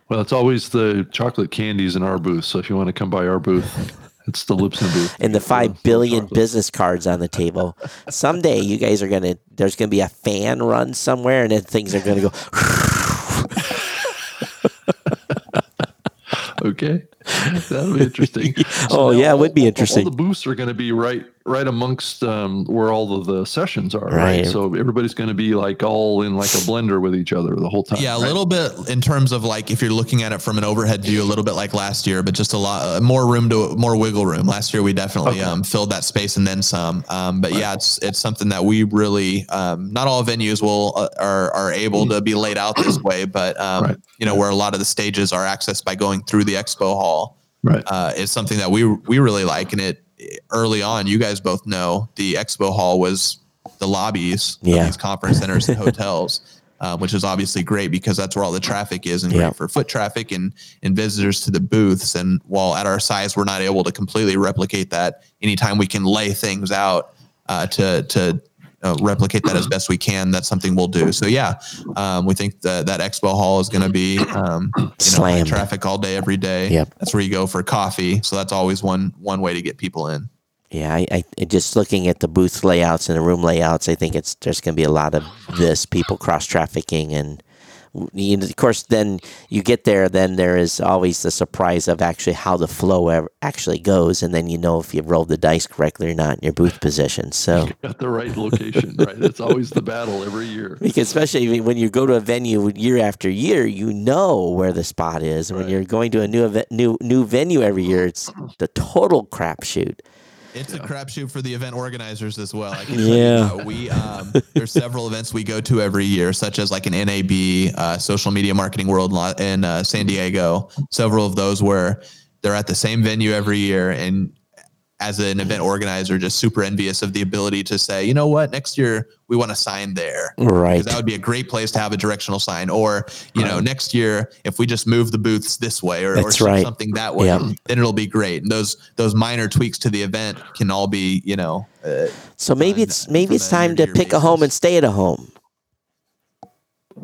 Well, it's always the chocolate candies in our booth. So if you want to come by our booth, it's the Libsyn booth. And the five billion business cards on the table. Someday you guys are gonna. There's gonna be a fan run somewhere, and then things are gonna go. Okay, that'll be interesting. Oh, now yeah, it would be interesting. All the booths are going to be right, right amongst um, where all of the sessions are. Right. Right. So everybody's going to be like all in like a blender with each other the whole time. Yeah, a right? little bit in terms of like if you're looking at it from an overhead view, a little bit like last year, but just a lot uh, more room to more wiggle room. Last year we definitely Okay. um, filled that space and then some. Um, but yeah, it's it's something that we really um, not all venues will uh, are are able to be laid out this way, but um, Right. you know where a lot of the stages are accessed by going through the expo hall Right. uh, is something that we we really like. And it early on, you guys both know the expo hall was the lobbies Yeah. of these conference centers and hotels, um, which is obviously great because that's where all the traffic is and Yeah. great for foot traffic and and visitors to the booths. And while at our size, we're not able to completely replicate that. Anytime we can lay things out uh, to to uh, replicate that as best we can, that's something we'll do. So yeah, um, we think that that expo hall is going to be um, you know, traffic all day, every day. Yep. That's where you go for coffee. So that's always one one way to get people in. Yeah, I, I I- just looking at the booth layouts and the room layouts, I think it's there's going to be a lot of this people cross trafficking and. You know, of course, then you get there. Then there is always the surprise of actually how the flow ever actually goes, and then you know if you rolled the dice correctly or not in your booth position. So, you Got the right location. right. It's always the battle every year. because especially when you go to a venue year after year, you know where the spot is. And when you're going to a new event, new new venue every year, it's the total crapshoot. It's a crapshoot for the event organizers as well. I can Yeah. you that. we um, there's several events we go to every year, such as like an NAB, uh, Social Media Marketing World in in uh, San Diego. Several of those where they're at the same venue every year, and as an event organizer, just super envious of the ability to say, you know what, next year we want to sign there. Right. That would be a great place to have a directional sign. Or, you know, next year, if we just move the booths this way or, or right. something that way, Yeah. then it'll be great. And those those minor tweaks to the event can all be, you know, uh, So maybe it's maybe it's time to pick a home and stay at a home.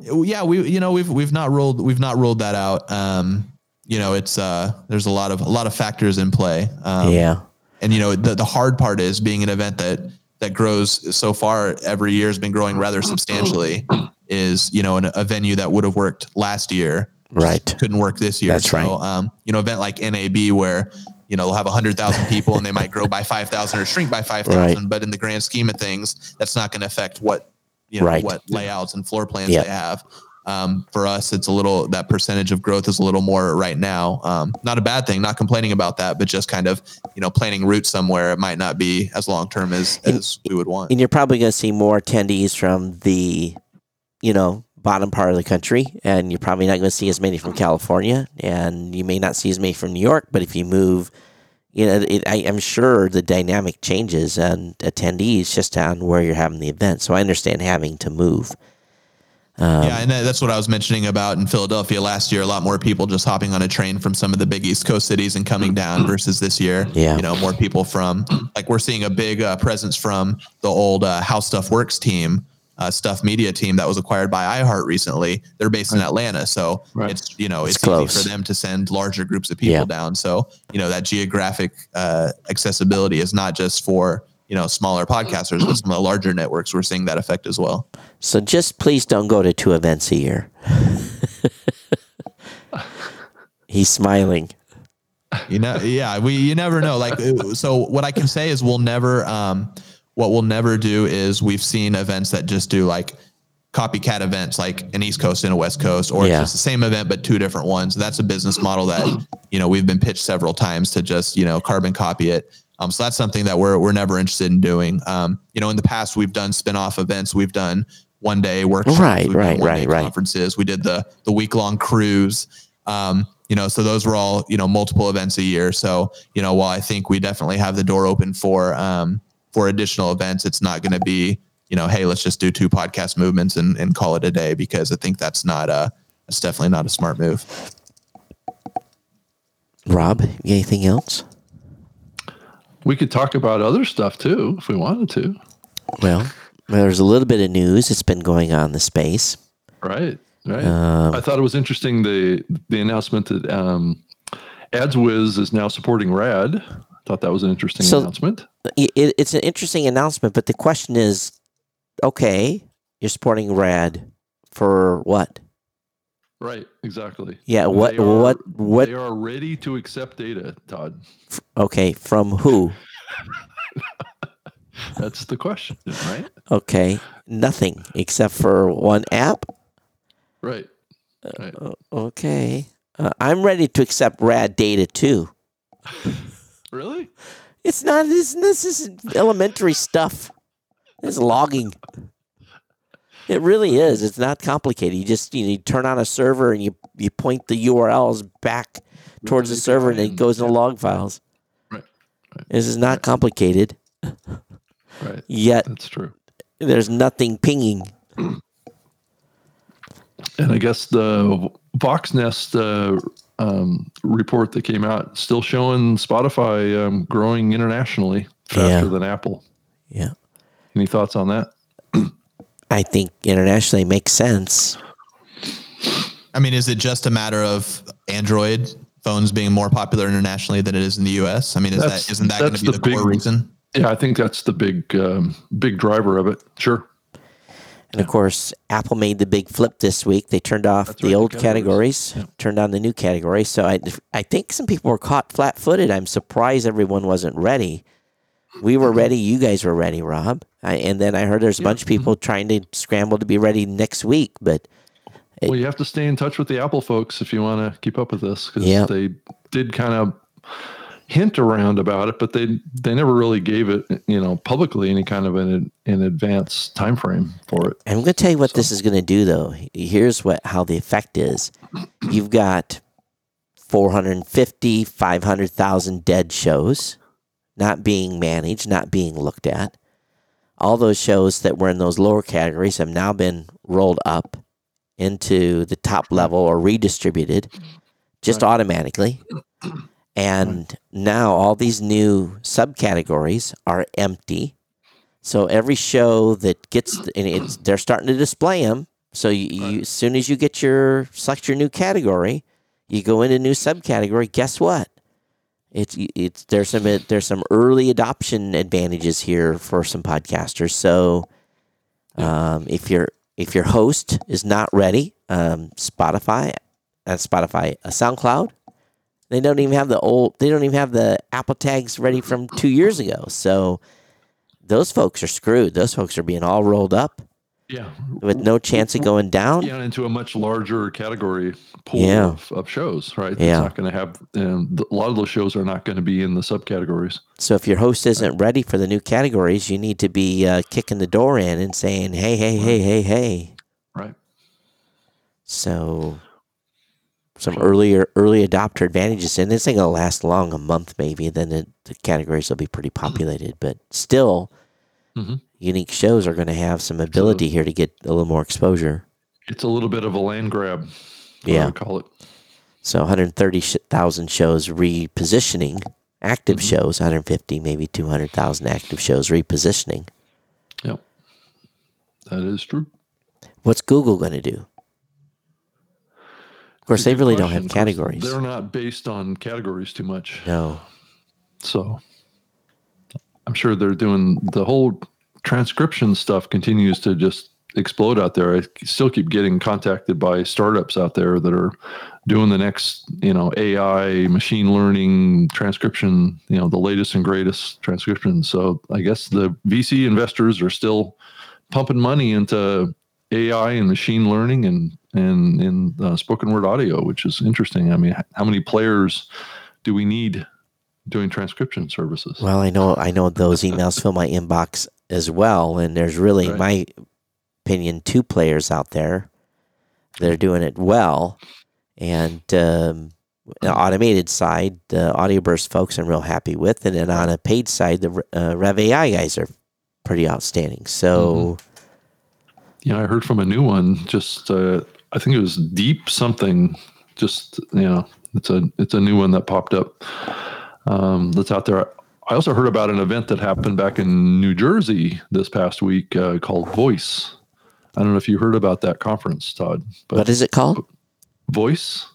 yeah, we you know we've we've not ruled we've not ruled that out. Um, you know, it's uh, there's a lot of a lot of factors in play. Um, yeah. And you know the, the hard part is being an event that that grows so far every year has been growing rather substantially is you know an, a venue that would have worked last year Right. couldn't work this year That's so, right. um you know event like nab where you know they'll have 100000 people and they might grow by 5000 or shrink by 5000 Right. but in the grand scheme of things that's not going to affect what you know Right. what layouts and floor plans Yeah. they have um, for us, it's a little that percentage of growth is a little more right now. Um, not a bad thing, not complaining about that, but just kind of you know planning roots somewhere. It might not be as long term as as we would want. And you're probably going to see more attendees from the, you know, bottom part of the country, and you're probably not going to see as many from California, and you may not see as many from New York. But if you move, you know, it, I, I'm sure the dynamic changes and attendees just on where you're having the event. So I understand having to move. Um, yeah, and that's what I was mentioning about in Philadelphia last year. A lot more people just hopping on a train from some of the big East Coast cities and coming down versus this year. Yeah. you know, more people from like we're seeing a big uh, presence from the old uh, How Stuff Works team. Uh, stuff media team that was acquired by iHeart recently. They're based in Atlanta, so Right. it's you know It's it's, easy for them to send larger groups of people Yeah. down. So you know that geographic uh, accessibility is not just for you know smaller podcasters, but some of the larger networks. We're seeing that effect as well. So just please don't go to two events a year. He's smiling. You know, yeah, we you never know. Like, uh, so what I can say is we'll never. Um, what we'll never do is we've seen events that just do like copycat events, like an East Coast and a West Coast, or Yeah. it's just the same event but two different ones. That's a business model that you know we've been pitched several times to just you know carbon copy it. Um, so that's something that we're we're never interested in doing. Um, you know, in the past we've done spin-off events, we've done one day workshops, Right, right, right, right. conferences. We did the the week long cruise. Um, you know, so those were all you know multiple events a year. So you know, while I think we definitely have the door open for um, for additional events, it's not going to be you know, hey, let's just do two podcast movements and, and call it a day because I think that's not a that's definitely not a smart move. Rob, anything else? We could talk about other stuff too if we wanted to. Well, there's a little bit of news that's been going on in the space. Right. Right. Um, I thought it was interesting the the announcement that um, AdsWizz is now supporting RAD. I thought that was an interesting So- announcement. it, it- it's an interesting announcement, but the question is, okay, you're supporting Rad for what? Right. Exactly. Yeah, what, are- what, what? They are ready to accept data, Todd. Okay, from who? That's the question, right? Okay, nothing except for one app. Right. Right. O- Okay, uh, I'm ready to accept Rad data too. Really? It's not this. This is elementary stuff. It's logging. It really is. It's not complicated. You just you, know, you turn on a server and you you point the URLs back towards the server and it goes in the Yeah. log files. Right. Right. This is not complicated. Right. Yet That's true. there's nothing pinging. And I guess the Voxnest uh, um, report that came out still showing Spotify um, growing internationally faster Yeah. than Apple. Yeah, Any thoughts on that? I think internationally makes sense. I mean, is it just a matter of Android phones being more popular internationally than it is in the U.S.? I mean, is That's- that isn't that going to be the, the core big- reason? Yeah, I think that's the big um, big driver of it. Sure. And of course, Apple made the big flip this week. They turned off That's the right, the old categories. categories, turned on the new categories. So I, I think some people were caught flat-footed. I'm surprised everyone wasn't ready. We were mm-hmm. ready. You guys were ready, Rob. I, and then I heard there's a bunch of people mm-hmm. trying to scramble to be ready next week. But It- well, you have to stay in touch with the Apple folks if you want to keep up with this because Yeah. they did kind of hint around about it, but they they never really gave it, you know, publicly any kind of an an advance time frame for it. I'm going to tell you what this is going to do, though. Here's what how the effect is. You've got 450, 500,000 dead shows not being managed, not being looked at. All those shows that were in those lower categories have now been rolled up into the top level or redistributed just Right. automatically. And now all these new subcategories are empty. So every show that gets, and it's, they're starting to display them. So you, you, as soon as you get your select your new category, you go into new subcategory. Guess what? It's it's there's some there's some early adoption advantages here for some podcasters. So um, if your if your host is not ready, um, Spotify, uh, Spotify, uh, SoundCloud, they don't even have the old. They don't even have the Apple tags ready from two years ago. So those folks are screwed. Those folks are being all rolled up Yeah. with no chance of going down. Yeah, into a much larger category pool Yeah. of, of shows, right? Yeah. It's not going to have, and a lot of those shows are not going to be in the subcategories. So if your host isn't ready for the new categories, you need to be uh, kicking the door in and saying, "Hey, hey, hey, hey, hey." Right. So some earlier early adopter advantages, and this ain't gonna last long, a month maybe. Then the, the categories will be pretty populated, but still, Mhm. Unique shows are gonna have some ability here to get a little more exposure. It's a little bit of a land grab. I Yeah. would call it. So 130,000 shows repositioning, active Mm-hmm. shows, 150, maybe 200,000 active shows repositioning. Yep. That is true. What's Google going to do? Of course, they really don't have categories. They're not based on categories too much. No. So I'm sure they're doing the whole transcription stuff continues to just explode out there. I still keep getting contacted by startups out there that are doing the next, you know, AI, machine learning transcription, you know, the latest and greatest transcription. So I guess the VC investors are still pumping money into AI and machine learning and and in uh, spoken word audio, which is interesting. I mean, how many players do we need doing transcription services? Well, I know I know those emails fill my inbox as well, and there's really, in Right. my opinion, two players out there that are doing it well. And um, the automated side, the AudioBurst folks, I'm real happy with, and then on a paid side, the uh, Rev AI guys are pretty outstanding. So. Yeah, I heard from a new one. Just uh, I think it was Deep something. Just you know, it's a it's a new one that popped up. Um, that's out there. I also heard about an event that happened back in New Jersey this past week uh, called Voice. I don't know if you heard about that conference, Todd. But What is it called? Voice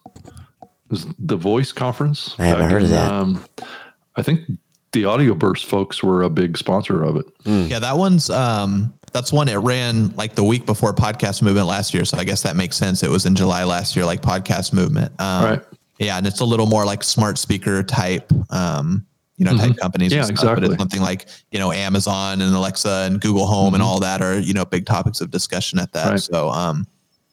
It the Voice conference. I haven't back heard of that. Um, I think the AudioBurst folks were a big sponsor of it. Yeah, that one's um that's one it ran like the week before podcast movement last year. So I guess that makes sense. It was in July last year, like podcast movement. Um, Right. Yeah, and it's a little more like smart speaker type, um, you know, type companies. Mm-hmm. Yeah, and stuff, But exactly. it's something like you know Amazon and Alexa and Google Home and Mhm. all that are you know big topics of discussion at that. Right. So um,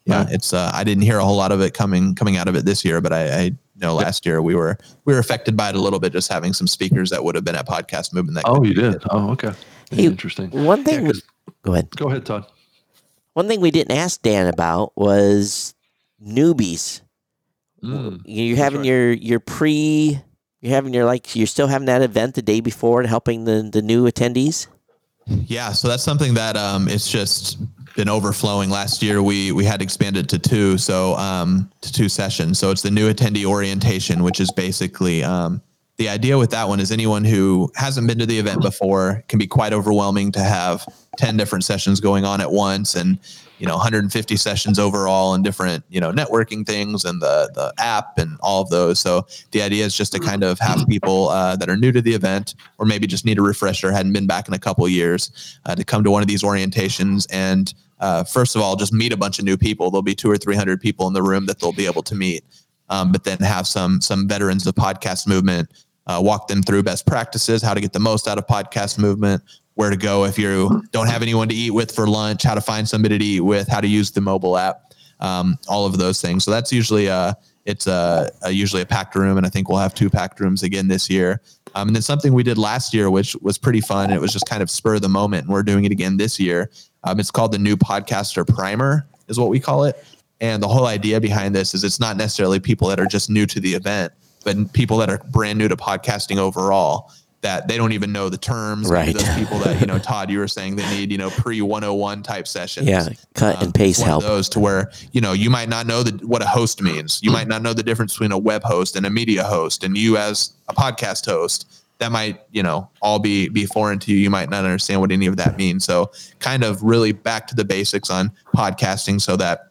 yeah, Right. it's uh, I didn't hear a whole lot of it coming coming out of it this year, but I, I know last year we were we were affected by it a little bit, just having some speakers that would have been at podcast movement. That Oh, you did? it. Oh, okay. Hey, Interesting. One thing. Yeah, 'cause- go ahead. go ahead, Todd. One thing we didn't ask Dan about was newbies. Mm. You're having right. your your pre. You're having your like. You're still having that event the day before and helping the the new attendees. Yeah, so that's something that um, it's just been overflowing. Last year we we had expanded to two, so um, to two sessions. So it's the new attendee orientation, which is basically um, the idea with that one is anyone who hasn't been to the event before can be quite overwhelming to have ten different sessions going on at once, and you know 150 sessions overall and different you know networking things and the the app and all of those. So the idea is just to kind of have people uh, that are new to the event or maybe just need a refresher, hadn't been back in a couple years, uh, to come to one of these orientations and uh, first of all just meet a bunch of new people. There'll be two or three hundred people in the room that they'll be able to meet, um, but then have some some veterans of podcast movement uh, walk them through best practices, how to get the most out of podcast movement, where to go if you don't have anyone to eat with for lunch, how to find somebody to eat with, how to use the mobile app, um, all of those things. So that's usually a it's a, a usually a packed room, and I think we'll have two packed rooms again this year. Um, and then something we did last year, which was pretty fun. It was just kind of spur of the moment, and we're doing it again this year. Um, it's called the New Podcaster Primer, is what we call it. And the whole idea behind this is it's not necessarily people that are just new to the event, but people that are brand new to podcasting overall. That they don't even know the terms. Right. Those people that, you know, Todd, you were saying they need, you know, pre 101 type sessions. Yeah, cut Um, and paste help. those to where you know you might not know the, what a host means. You might not know the difference between a web host and a media host, and you as a podcast host that might you know all be be foreign to you. You might not understand what any of that means. So kind of really back to the basics on podcasting, so that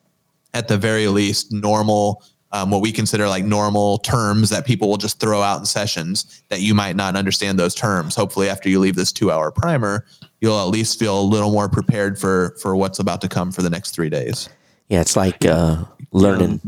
at the very least normal. Um, what we consider like normal terms that people will just throw out in sessions that you might not understand those terms. Hopefully, after you leave this two-hour primer, you'll at least feel a little more prepared for for what's about to come for the next three days. Yeah, it's like uh, learning.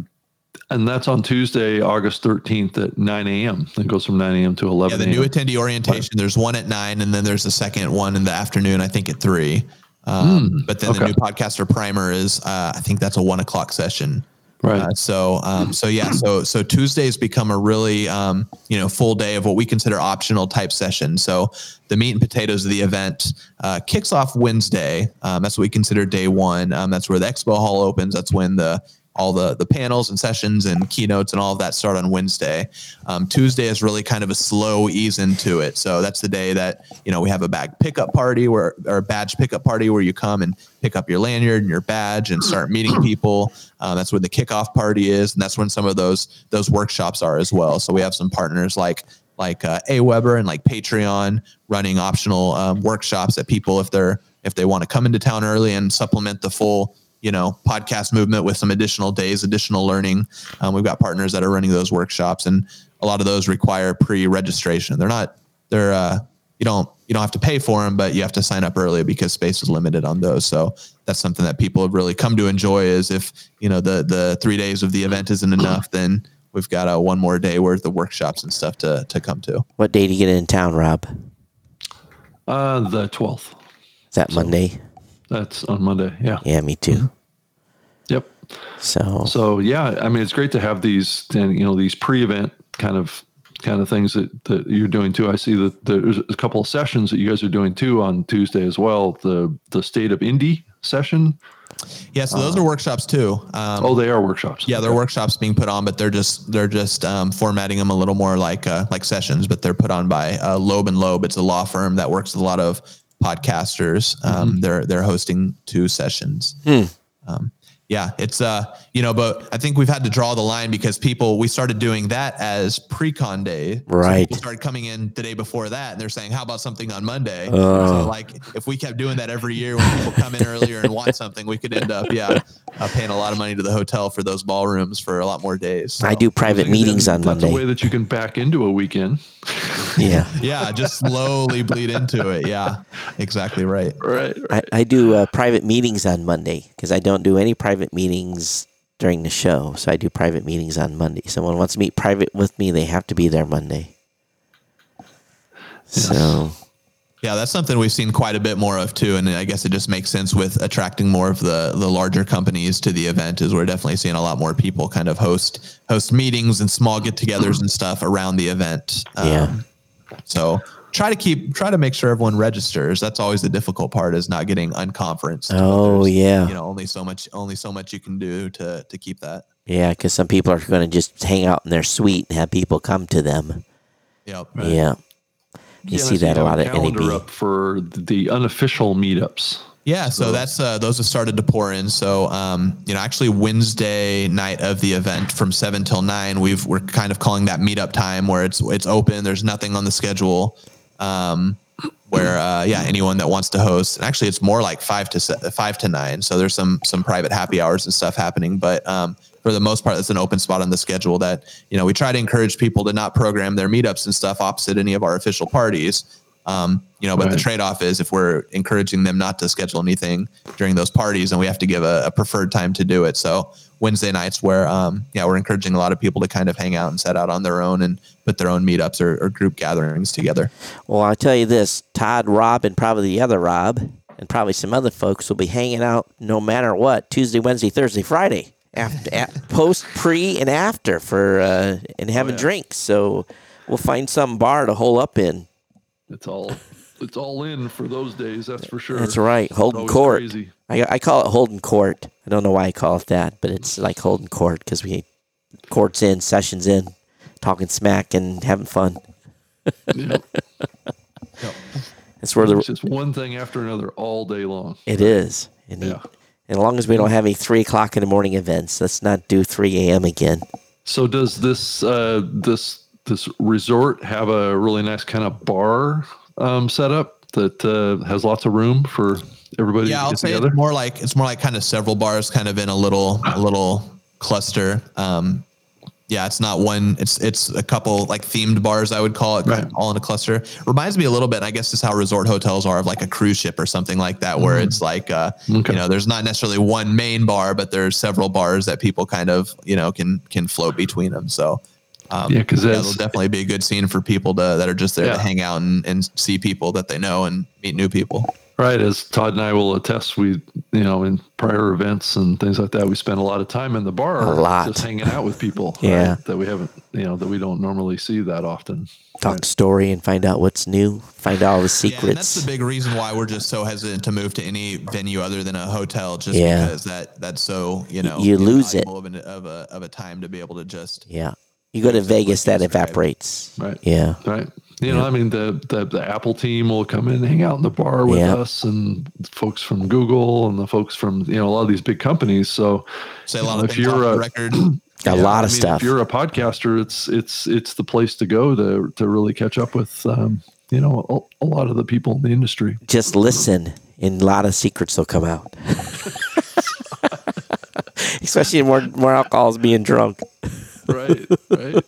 And that's on Tuesday, August 13th at 9 a.m. It goes from 9 a.m. to 11 Yeah, 11 the a.m. new attendee orientation. There's one at nine, and then there's a second one in the afternoon. I think at three. Um, but then the new podcaster primer is, uh, I think that's a one o'clock session. Right. Uh, so, um, so yeah, so so Tuesdays become a really, um, you know, full day of what we consider optional type session. So the meat and potatoes of the event uh, kicks off Wednesday. Um, that's what we consider day one. Um, that's where the expo hall opens. That's when the all the the panels and sessions and keynotes and all of that start on Wednesday. Um, Tuesday is really kind of a slow ease into it. So that's the day that you know we have a bag pickup party where or a badge pickup party where you come and pick up your lanyard and your badge and start meeting people. Um, that's when the kickoff party is, and that's when some of those those workshops are as well. So we have some partners like like uh, Aweber and like Patreon running optional um, workshops that people if they're if they want to come into town early and supplement the full you know podcast movement with some additional days additional learning um, we've got partners that are running those workshops and a lot of those require pre-registration they're not they're uh, you don't you don't have to pay for them but you have to sign up early because space is limited on those so that's something that people have really come to enjoy is if you know the the three days of the event isn't enough then we've got a one more day worth of workshops and stuff to to come to What day do you get in town, Rob? Uh, the 12th. Is that Monday? That's on Monday. Yeah. Yeah, me too. Yep. So, So yeah, I mean, it's great to have these, and you know, these pre-event kind of kind of things that, that you're doing too. I see that there's a couple of sessions that you guys are doing too on Tuesday as well. The the state of indie session. yeah so those are workshops too um, Oh, they are workshops. Yeah, they're workshops being put on, but they're just they're just um, formatting them a little more like uh, like sessions, but they're put on by uh, Loeb and Loeb. It's a law firm that works with a lot of podcasters. Um, They're they're hosting two sessions. Um, yeah, it's uh you know, but I think we've had to draw the line because people we started doing that as pre-con day. So Right. people started coming in the day before that, and they're saying, "How about something on Monday?" Oh. So like if we kept doing that every year when people come in earlier and want something, we could end up yeah uh, paying a lot of money to the hotel for those ballrooms for a lot more days. I do private meetings on Monday. That's a way Monday. that you can back into a weekend. Yeah. Yeah, just slowly bleed into it. Yeah, exactly right. Right. I, I do uh, private meetings on Monday because I don't do any private meetings during the show. So I do private meetings on Monday. Someone wants to meet private with me, they have to be there Monday. So Yeah, that's something we've seen quite a bit more of too, and I guess it just makes sense with attracting more of the the larger companies to the event. Is we're definitely seeing a lot more people kind of host host meetings and small get-togethers and stuff around the event. Um, Yeah. So try to keep try to make sure everyone registers. That's always the difficult part is not getting unconferenced. Oh, There's, yeah. You know, only so much only so much you can do to to keep that. yeah, because some people are going to just hang out in their suite and have people come to them. Yep. Yeah. You Yeah, see that a lot at calendar NAB. up for the unofficial meetups. Yeah, so that's uh, those have started to pour in. So um, you know, actually Wednesday night of the event from seven till nine, we've we're kind of calling that meetup time where it's it's open. There's nothing on the schedule. Um, where uh, yeah, anyone that wants to host. And actually, it's more like five to se- five to nine. So there's some some private happy hours and stuff happening, but um, for the most part, it's an open spot on the schedule. That you know we try to encourage people to not program their meetups and stuff opposite any of our official parties. Um, you know, but the trade-off is if we're encouraging them not to schedule anything during those parties, and we have to give a, a preferred time to do it. So Wednesday nights, where um, yeah, we're encouraging a lot of people to kind of hang out and set out on their own and put their own meetups or, or group gatherings together. Well, I'll tell you this Todd, Rob, and probably the other Rob, and probably some other folks will be hanging out no matter what Tuesday, Wednesday, Thursday, Friday, after, at, post, pre, and after for uh, and having yeah. drinks. So we'll find some bar to hole up in. It's all it's all in for those days. That's for sure. That's right, Holding Court. crazy. I, I call it holding Court. I don't know why I call it that, but it's like holding Court because we courts in, sessions in, talking smack and having fun. Yeah. It's where It's the just one thing after another all day long. it is. And, Yeah. and as long as we don't have any three o'clock in the morning events, let's not do three a.m. again. So does this uh, this this resort have a really nice kind of bar um, setup that uh, has lots of room for everybody yeah, to I'll say together? it's more like it's more like kind of several bars, kind of in a little a little cluster. Um, yeah, it's not one. It's it's a couple like themed bars. I would call it, Right. all in a cluster. Reminds me a little bit. I guess is how resort hotels are of like a cruise ship or something like that, where it's like uh, Okay. you know, there's not necessarily one main bar, but there's several bars that people kind of you know can can float between them. So. Um, yeah, that's- it'll definitely be a good scene for people to, that are just there Yeah. to hang out and, and see people that they know and meet new people. Right, as Todd and I will attest, we you know in prior events and things like that, we spend a lot of time in the bar, A lot. just hanging out with people. Yeah. right, that we haven't, you know, that we don't normally see that often. Talk story and find out what's new. Find out all the secrets. Yeah, and that's the big reason why we're just so hesitant to move to any venue other than a hotel, just Yeah. because that that's so you know You lose it. valuable Of, an, of a of a time to be able to just yeah. You go to Vegas, that evaporates. Right. Yeah. Right. You know, I mean, the, the the Apple team will come in and hang out in the bar with Yeah. us, and folks from Google and the folks from you know a lot of these big companies. So say a lot know, of if things off you're the a- record. A Yeah, lot I of mean, stuff. If you're a podcaster, it's it's it's the place to go to to really catch up with um, you know a, a lot of the people in the industry. Just listen, and a lot of secrets will come out. Especially more more alcohol's being drunk Right. right.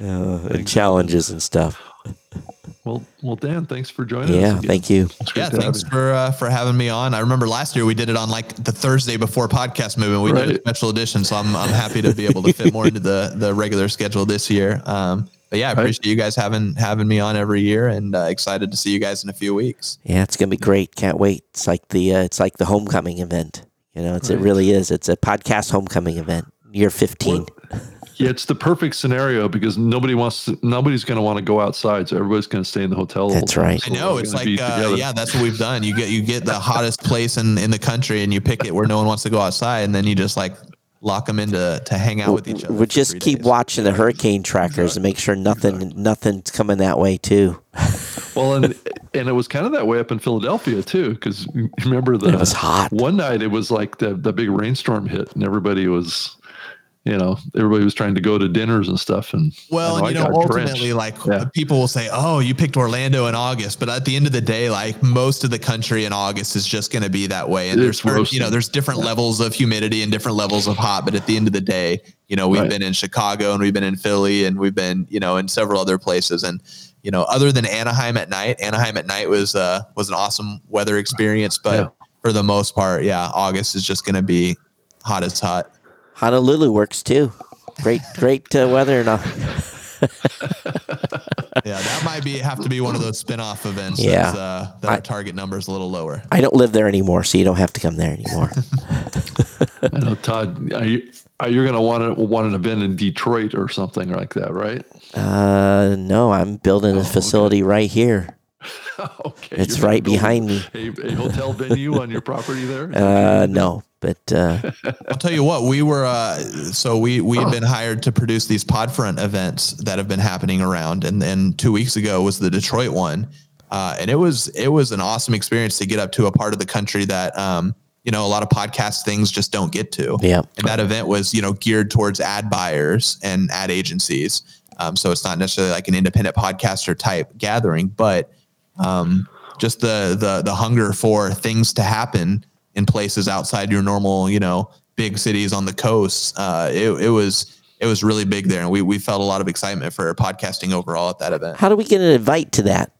uh, and challenges and stuff. Well, well, Dan, thanks for joining us. Yeah, thank you. Yeah, thanks you. for uh, for having me on. I remember last year we did it on like the Thursday before podcast movement. We did a special edition, so I'm I'm happy to be able to fit more into the the regular schedule this year. Um, but yeah, I appreciate you guys having having me on every year, and uh, excited to see you guys in a few weeks. Yeah, it's gonna be great. Can't wait. It's like the uh, it's like the homecoming event. You know, it's, it really is. It's a podcast homecoming event. Year fifteen. Yeah, it's the perfect scenario because nobody wants to, nobody's going to want to go outside, so everybody's going to stay in the hotel. That's time. right. I know it's like uh, yeah, that's what we've done. You get you get the hottest place in in the country, and you pick it where no one wants to go outside, and then you just like lock them into to hang out with each other. We for just keep days. watching the hurricane trackers and make sure nothing nothing's coming that way too. Well, and and it was kind of that way up in Philadelphia too, because remember the It was hot. one night. It was like the the big rainstorm hit, and everybody was, you know, everybody was trying to go to dinners and stuff. And Well, I and you know, ultimately, drenched. like Yeah. people will say, "Oh, you picked Orlando in August," but at the end of the day, like most of the country in August is just going to be that way. And there's, you know, there's different levels of humidity and different levels of hot. But at the end of the day, you know, we've Right. been in Chicago and we've been in Philly and we've been, you know, in several other places. And you know, other than Anaheim at night, Anaheim at night was uh was an awesome weather experience. But Yeah. for the most part, yeah, August is just going to be hot as hot. Honolulu works too. Great, great uh, weather and all. Yeah, that might be have to be one of those spin-off events. Yeah. that's, uh, that our target number is a little lower. I don't live there anymore, so you don't have to come there anymore. I know Todd, are you, are you going to want to want an event in Detroit or something like that, right? uh, no, I'm building a facility right here. okay, It's right gonna behind me. A, a hotel venue on your property there. Uh, no, but uh, I'll tell you what, we were uh, so we we had been hired to produce these Podfront events that have been happening around, and then two weeks ago was the Detroit one, uh, and it was it was an awesome experience to get up to a part of the country that um, you know a lot of podcast things just don't get to. yeah, And that event was, you know, geared towards ad buyers and ad agencies. Um, so it's not necessarily like an independent podcaster type gathering, but um, just the the the hunger for things to happen in places outside your normal, you know, big cities on the coast. Uh, it, it was it was really big there, and we we felt a lot of excitement for podcasting overall at that event. how do we get an invite to that?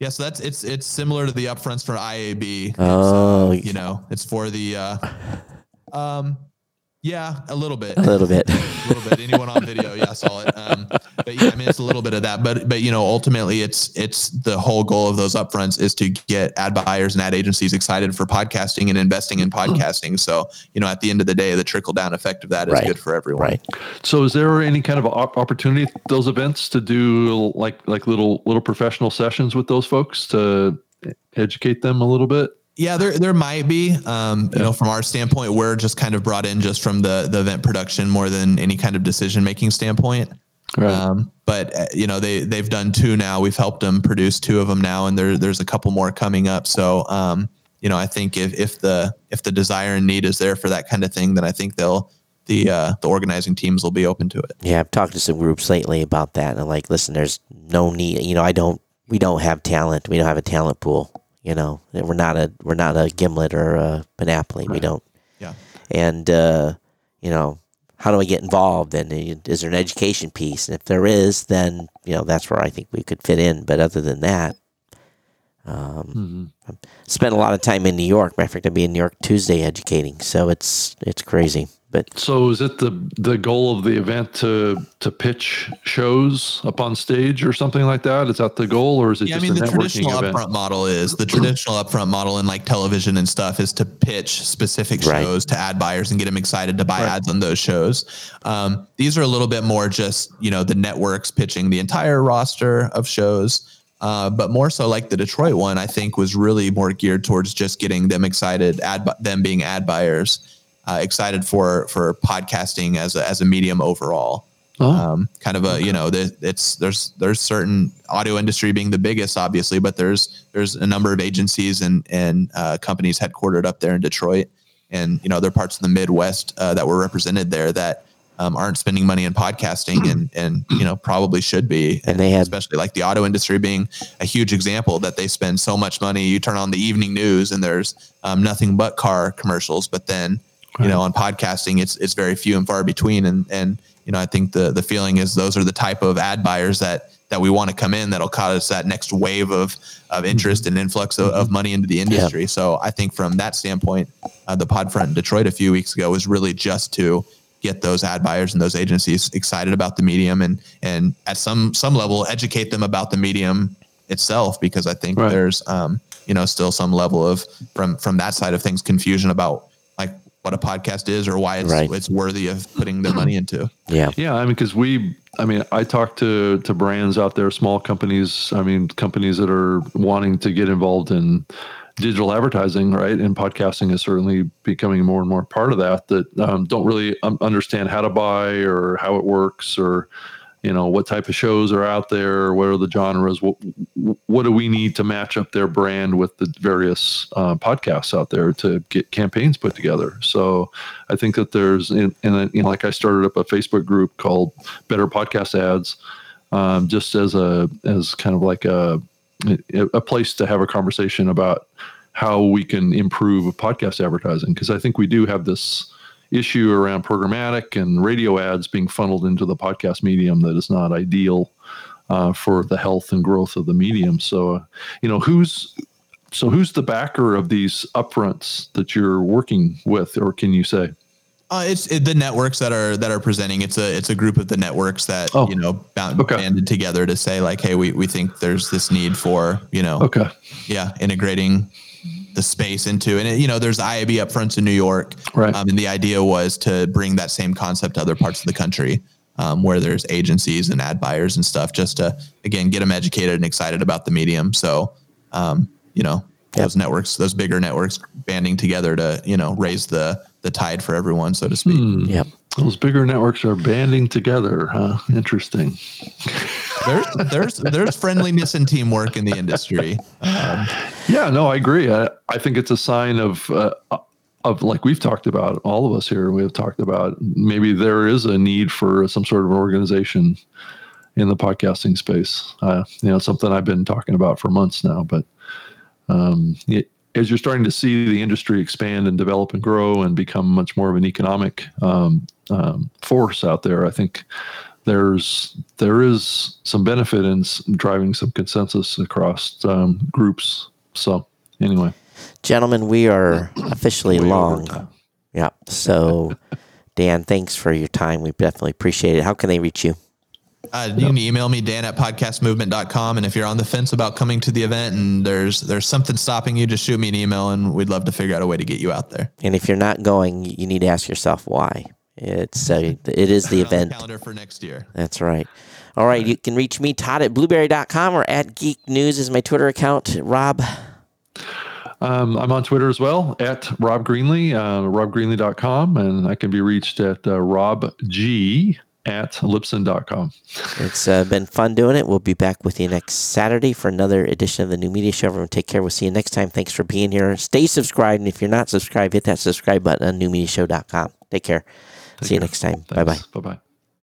Yeah, so that's it's it's similar to the upfronts for IAB. Oh. uh, you know, it's for the uh, um, yeah, a little bit. A little bit. a little bit. Anyone on video, yeah, I saw it. Um, but yeah, I mean, it's a little bit of that. But but you know, ultimately, it's it's the whole goal of those upfronts is to get ad buyers and ad agencies excited for podcasting and investing in podcasting. So you know, at the end of the day, the trickle down effect of that is Right. good for everyone. right. So, is there any kind of opportunity at those events to do like like little little professional sessions with those folks to educate them a little bit? Yeah, there there might be. Um, you know, from our standpoint, we're just kind of brought in just from the the event production more than any kind of decision making standpoint. Right. Um, but uh, you know they they've done two now. We've helped them produce two of them now, and there there's a couple more coming up. So um, you know I think if if the if the desire and need is there for that kind of thing, then I think they'll the uh, the organizing teams will be open to it. Yeah, I've talked to some groups lately about that, and I'm like, listen, there's no need. You know, I don't. We don't have talent. We don't have a talent pool. You know, we're not a we're not a Gimlet or a Panoply. Right. We don't. Yeah. And uh, you know, how do I get involved? And is there an education piece? And if there is, then you know that's where I think we could fit in. But other than that, um, mm-hmm. spent a lot of time in New York. Matter of fact, I'll be in New York Tuesday educating, so it's it's crazy. But so is it the the goal of the event to to pitch shows up on stage or something like that? Is that the goal, or is it yeah, just I mean, the traditional event? upfront model is the traditional upfront model in like television and stuff is to pitch specific right. shows to ad buyers and get them excited to buy right. ads on those shows. Um, these are a little bit more just you know the networks pitching the entire roster of shows. Uh, but more so like the Detroit one, I think was really more geared towards just getting them excited, ad them being ad buyers uh, excited for for podcasting as a, as a medium overall. Oh. Um, kind of a okay. you know the, it's there's there's certain audio industry being the biggest obviously but there's there's a number of agencies and and uh, companies headquartered up there in detroit and you know other parts of the midwest uh, that were represented there that um, aren't spending money in podcasting and and you know probably should be and they had especially like the auto industry being a huge example that they spend so much money you turn on the evening news and there's um, nothing but car commercials but then you know on podcasting it's it's very few and far between and and you know i think the the feeling is those are the type of ad buyers that that we want to come in that'll cause that next wave of of interest and influx of, of money into the industry yep. so i think from that standpoint uh, the podfront in detroit a few weeks ago was really just to get those ad buyers and those agencies excited about the medium and and at some some level educate them about the medium itself because i think right. there's um you know still some level of from from that side of things confusion about what a podcast is or why it's right. it's worthy of putting their money into. Yeah. Yeah. I mean, because we, I mean, I talk to to brands out there, small companies. I mean, companies that are wanting to get involved in digital advertising, right? And podcasting is certainly becoming more and more part of that. That um, don't really um, understand how to buy or how it works or you know what type of shows are out there what are the genres what what do we need to match up their brand with the various uh, podcasts out there to get campaigns put together? So i think that there's and you know like i started up a facebook group called better podcast ads um, just as a as kind of like a a place to have a conversation about how we can improve podcast advertising because i think we do have this issue around programmatic and radio ads being funneled into the podcast medium that is not ideal uh, for the health and growth of the medium. So, uh, you know, who's so who's the backer of these upfronts that you're working with, or can you say? Uh, it's it, the networks that are that are presenting. It's a it's a group of the networks that oh, you know bound, okay. banded together to say like, hey, we we think there's this need for you know, okay, yeah, integrating the space into. And it, you know, there's IAB up front in New York, right? Um, and the idea was to bring that same concept to other parts of the country. Um, where there's agencies and ad buyers and stuff, just to again get them educated and excited about the medium. So, um, you know, yep. those networks, those bigger networks, banding together to you know raise the the tide for everyone, so to speak. Hmm. Yep. Those bigger networks are banding together, huh? Interesting. There's there's there's friendliness and teamwork in the industry. Um, yeah, no, I agree. I, I think it's a sign of uh, of like we've talked about all of us here. We have talked about maybe there is a need for some sort of organization in the podcasting space. Uh, you know, something I've been talking about for months now. But um, it, as you're starting to see the industry expand and develop and grow and become much more of an economic um, um, force out there, I think there's there is some benefit in driving some consensus across um, groups. So anyway, gentlemen, we are officially long. Yeah. So, Dan, thanks for your time. We definitely appreciate it. How can they reach you? Uh, you can email me dan at podcastmovement.com and if you're on the fence about coming to the event and there's there's something stopping you just shoot me an email and we'd love to figure out a way to get you out there and if you're not going you need to ask yourself why it's a. it is the event calendar for next year. That's right. All right, you can reach me Todd at blubrry.com or at Geek News is my Twitter account. Rob. Um, I'm on Twitter as well at Rob Greenlee, uh, robgreenlee.com, and I can be reached at uh, robg at libsyn.com. It's uh, been fun doing it. We'll be back with you next Saturday for another edition of the New Media Show. Everyone, take care. We'll see you next time. Thanks for being here. Stay subscribed. And if you're not subscribed, hit that subscribe button on newmediashow.com. Take care. Take See you next time. Bye bye. Bye bye.